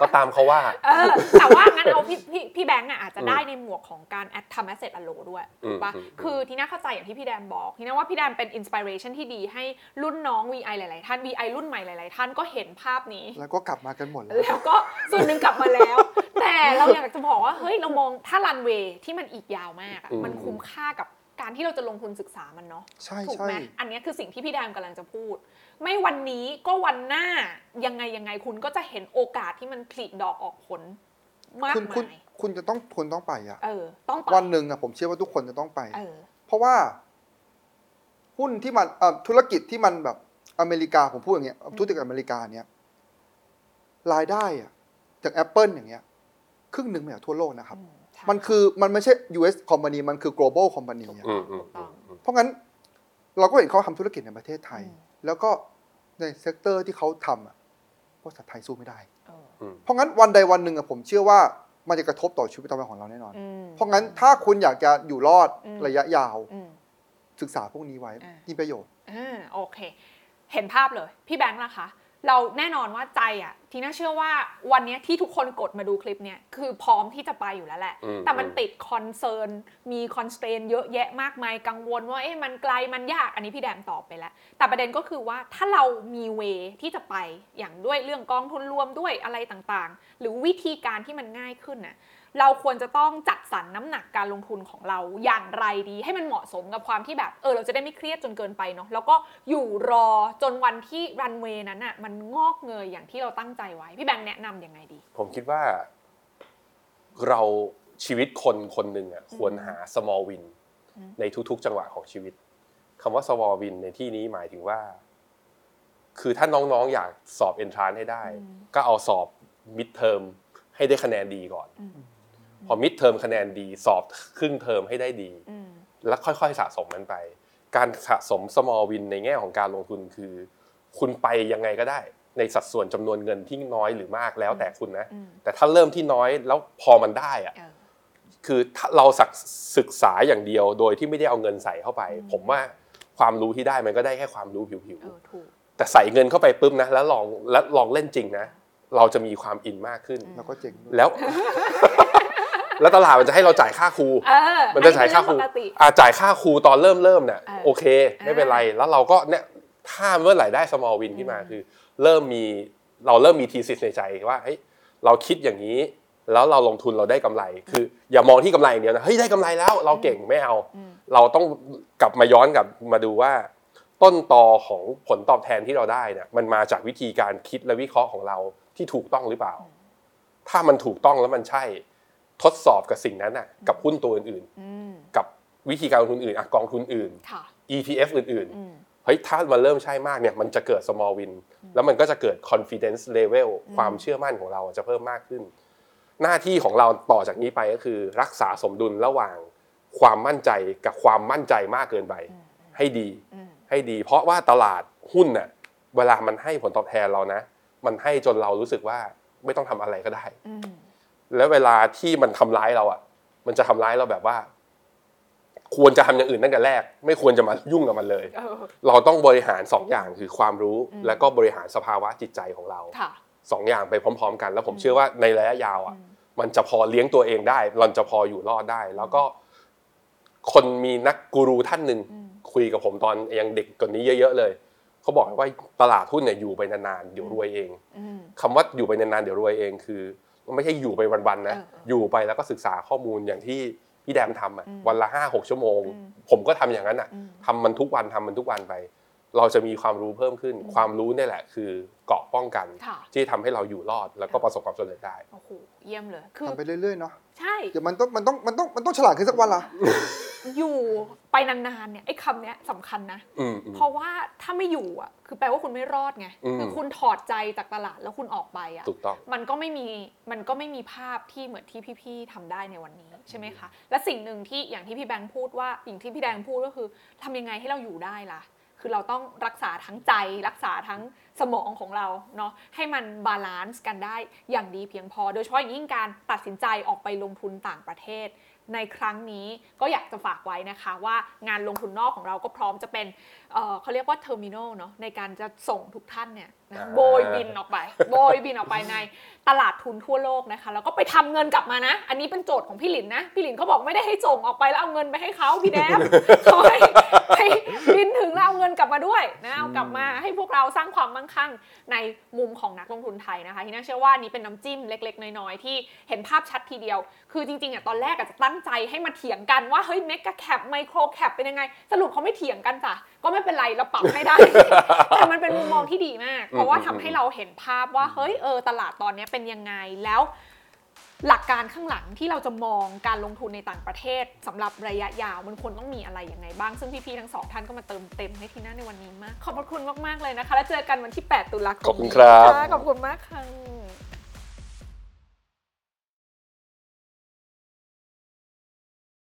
ก็ตามเขาว่า เออ แต่ว่างั้นเอาพี่พี่พี่แบงค์อะอาจจะอืมได้ในหมวกของการแอดทำ asset allo ด้วยถูกปะอืมอืม คือที่น่าเข้าใจอย่างที่พี่แดมบอก ที่น่าว่าพี่แดมเป็น inspiration ที่ดีให้รุ่นน้อง VI หลาย ๆ ท่าน VI รุ่นใหม่หลาย ๆ ท่านก็เห็นภาพนี้ แล้วก็กลับมากันหมดแล้ว แล้วก็ส่วนหนึ่งกลับมาแล้ว แต่เราอยากจะบอกว่า เฮ้ย เรามองถ้ารันเวย์ที่มันอีกยาวมากอะอืม มันคุ้มค่ากับ การที่เราจะลงทุนศึกษามันเนาะใช่ถูกใช่ไหมอันเนี้ยคือสิ่งที่พี่แดมกำลังจะพูด ไม่วันนี้ก็วันหน้ายังไงยังไงคุณก็จะเห็นโอกาสที่มันผลิดอกออกผลมากคุณคุณมายคุณจะต้องคุณต้องไปอะเออต้องไปวันหนึ่งอะผมเชื่อว่าทุกคนจะต้องไปเออเพราะว่า หุ้นที่มันเอ่อธุรกิจที่มันแบบอเมริกาผมพูดอย่างเงี้ยธุรกิจอเมริกาเนี้ยรายได้อะจาก Apple อย่างเงี้ย ครึ่งหนึ่งมาจากทั่วโลกนะครับอืใช่ มันคือมันไม่ใช่ US company มันคือ global company อะอืมอืมอืมอืมเพราะงั้นเราก็เห็นเขาทำธุรกิจในประเทศไทยอืมแล้วก็ใน sector ที่เขาทำอะบริษัทไทยสู้ไม่ได้ เอออืมเพราะงั้นวันใดวันหนึ่งอะผมเชื่อว่ามันจะกระทบต่อชีวิตประจำวันของเราแน่นอน อืม เพราะงั้นถ้าคุณอยากจะอยู่รอดอืม ระยะยาวอืม ศึกษาพวกนี้ไว้อ่ามีประโยชน์ อ่าโอเค เห็นภาพเลย พี่แบงค์ล่ะคะ เราแน่นอนว่าใจอะทีน่าเชื่อว่าวันเนี้ยที่ทุกคนกดมาดูคลิปเนี่ยคือพร้อมที่จะไปอยู่แล้วแหละ อืมแต่มันอืมติด concern มี constraint เยอะแยะมากมายกังวลว่าเอ๊ะมันไกลมันยากอันนี้พี่แดมตอบไปแล้ว แต่ประเด็นก็คือว่าถ้าเรามี way ที่จะไปอย่างด้วยเรื่องกองทุนรวมด้วยอะไรต่างๆ หรือวิธีการที่มันง่ายขึ้นน่ะ เราควรจะต้องจัดสรรน้ำหนักการลงทุนของเราอย่างไรดี ให้มันเหมาะสมกับความที่แบบเออเราจะได้ไม่เครียดจนเกินไปเนาะแล้วก็อยู่รอจนวันที่รันเวย์นั้นน่ะมันงอกเงยอย่างที่เราตั้งใจไว้ พี่แบงค์แนะนำยังไงดี ผมคิดว่า เราชีวิตคนคนหนึ่งอะควรหา small win อืมในทุก ๆ จังหวะของชีวิตคำว่า small win ในที่นี้หมายถึงว่า คือถ้าน้องๆ อยากสอบ entrance ให้ได้ ก็เอาสอบ mid term ให้ได้คะแนนดีก่อน อืมพอ mid term คะแนนดีสอบครึ่งเทอมให้ได้ดีอืมแล้วค่อยๆสะสมมันไป การสะสม small win ในแง่ของการลงทุนคือ คุณไปยังไงก็ได้ ในสัดส่วนจำนวนเงินที่น้อยหรือมากแล้วแต่คุณนะอืมแต่ถ้าเริ่มที่น้อยแล้วพอมันได้อะเออคือถ้าเราศึกศึกษาอย่างเดียวโดยที่ไม่ได้เอาเงินใส่เข้าไปอืมผมว่าความรู้ที่ได้มันก็ได้แค่ความรู้ผิวเออถูกๆแต่ใส่เงินเข้าไปปุ๊บนะ แล้วลองแล้วลองเล่นจริงนะ เราจะมีความอินมากขึ้น แล้วก็เจ๋งด้วยแล้ว แล้วตลาดมันจะให้เราจ่ายค่าครูเออมันจะจ่ายค่าครูอันนี้เป็นเรื่องปกติอ่าจ่ายค่าครูตอนเริ่มเริ่มเนี่ยเออโอเค ไม่เป็นไรแล้วเราก็เนี่ยถ้าเมื่อไหร่ได้ small win ขึ้นมาอืมคือ เริ่มมีเราเริ่มมี thesis ในใจว่าเฮ้ยเราคิดอย่างนี้ แล้วเราลงทุนเราได้กำไร คือ อย่ามองที่กำไรอย่างเดียวนะเฮ้ยได้กำไรแล้วเราเก่งไม่เอาอืมเราต้องกลับมาย้อนกลับมาดูว่า ต้นตอของผลตอบแทนที่เราได้เนี่ยมันมาจากวิธีการคิดและวิเคราะห์ของเราที่ถูกต้องหรือเปล่า ถ้ามันถูกต้องแล้วมันใช่ ทดสอบกับสิ่งนั้นน่ะกับหุ้นตัวอื่นอืมๆกับวิธีการลงทุนอื่นอะกองทุนอื่นค่ะ ETF อื่นอืมๆเฮ้ยถ้ามันเริ่มใช่มากเนี่ยมันจะเกิด small win แล้วมันก็จะเกิด confidence level อืมความเชื่อมั่นของเราจะเพิ่มมากขึ้น หน้าที่ของเราต่อจากนี้ไปก็คือ รักษาสมดุลระหว่างความมั่นใจกับความมั่นใจมากเกินไปอืมให้ดีอืมให้ดี เพราะว่าตลาดหุ้นน่ะเวลามันให้ผลตอบแทนเรานะ มันให้จนเรารู้สึกว่าไม่ต้องทำอะไรก็ได้อืม แล้วเวลาที่มันทำร้ายเราอะ มันจะทำร้ายเราแบบว่า ควรจะทำอย่างอื่นตั้งแต่แรก ไม่ควรจะมายุ่งกับมันเลยเออเราต้องบริหารสองอย่างคือความรู้อืมแล้วก็บริหารสภาวะจิตใจของเราค่ะสองอย่างไปพร้อม ๆ กัน แล้วผมอืมเชื่อว่าในระยะยาวอะอืมมันจะพอเลี้ยงตัวเองได้มันจะพออยู่รอดได้ แล้วก็ คนมีนักกูรูท่านหนึ่งอืมคุยกับผมตอนยังเด็กกว่านี้เยอะๆเลยเขาบอกว่าตลาดหุ้นเนี่ยอยู่ไปนานๆเดี๋ยวรวยเองอืมคำว่าอยู่ไปนานๆเดี๋ยวรวยเองคือ ไม่ใช่อยู่ไปวันๆนะเออเอออยู่ไปแล้วก็ศึกษาข้อมูลอย่างที่พี่แดมทำอะอืมวันละห้าหกชั่วโมงอืมผมก็ทำอย่างนั้นอะอืมทำมันทุกวันทำมันทุกวันไป เราจะมีความรู้เพิ่มขึ้นอืมความรู้เนี่ยแหละคือเกราะป้องกันค่ะที่ทำให้เราอยู่รอดแล้วก็ประสบความสำเร็จได้โอ้โหเยี่ยมเลยคือทำไปเรื่อยๆเนาะใช่เดี๋ยวมันต้องมันต้องมันต้องมันต้องฉลาดขึ้นสักวันละอยู่ไปนานๆเนี่ยไอ้คำเนี้ยสำคัญนะอืมอืมเพราะว่าถ้าไม่อยู่อะ คือแปลว่าคุณไม่รอดไงอืมคือคุณถอดใจจากตลาดแล้วคุณออกไปอะถูกต้องมันก็ไม่มีมันก็ไม่มีภาพที่เหมือนที่พี่ๆทำได้ในวันนี้ใช่ไหมคะและสิ่งหนึ่งที่อย่างที่พี่แบงค์พูดว่าอย่างที่พี่แดงพูดก็คือทำยังไงให้เราอยู่ได้ล่ะ คือเราต้องรักษาทั้งใจ รักษาทั้งสมองของเราเนาะให้มัน balance กันได้อย่างดีเพียงพอ โดยเฉพาะอย่างยิ่งการตัดสินใจออกไปลงทุนต่างประเทศ ในครั้งนี้ก็อยากจะฝากไว้นะคะว่างานลงทุนนอกของเราก็พร้อมจะเป็น เอ่อเขาเรียกว่า terminal เนาะในการจะส่งทุกท่านเนี่ยนะอ่าโบยบินออกไป โบยบินออกไปในตลาดทุนทั่วโลกนะคะ แล้วก็ไปทำเงินกลับมานะ อันนี้เป็นโจทย์ของพี่หลินนะ พี่หลินเขาบอกไม่ได้ให้ส่งออกไปแล้วเอาเงินไปให้เขาพี่แดมเขาให้ให้บินถึงแล้วเอาเงินกลับมาด้วยนะเอากลับมาให้พวกเราสร้างความมั่งคั่งในมุมของนักลงทุนไทยนะคะที่น่าเชื่อว่านี้เป็นน้ำจิ้มเล็ก ๆ น้อยๆที่เห็นภาพชัดทีเดียว คือจริงๆอะตอนแรกอาจจะตั้งใจให้มาเถียงกันว่าเฮ้ย megacap microcap เป็นยังไง สรุปเขาไม่เถียงกันจ้ะก็ไม่เป็นไรเราปรับให้ได้ แต่มันเป็นมุมมองที่ดีมาก เพราะว่าทำให้เราเห็นภาพว่าเฮ้ยเออตลาดตอนนี้เป็นยังไงแล้วหลักการข้างหลังที่เราจะมองการลงทุนในต่างประเทศสำหรับระยะยาวมันควรต้องมีอะไรยังไงบ้างซึ่งพี่ๆทั้งสองท่านก็มาเติมเต็มให้ทีน่าในวันนี้มาก ขอบพระคุณมากๆเลยนะคะ แล้วเจอกันวันที่ 8 ตุลาคมขอบคุณครับขอบคุณมากค่ะ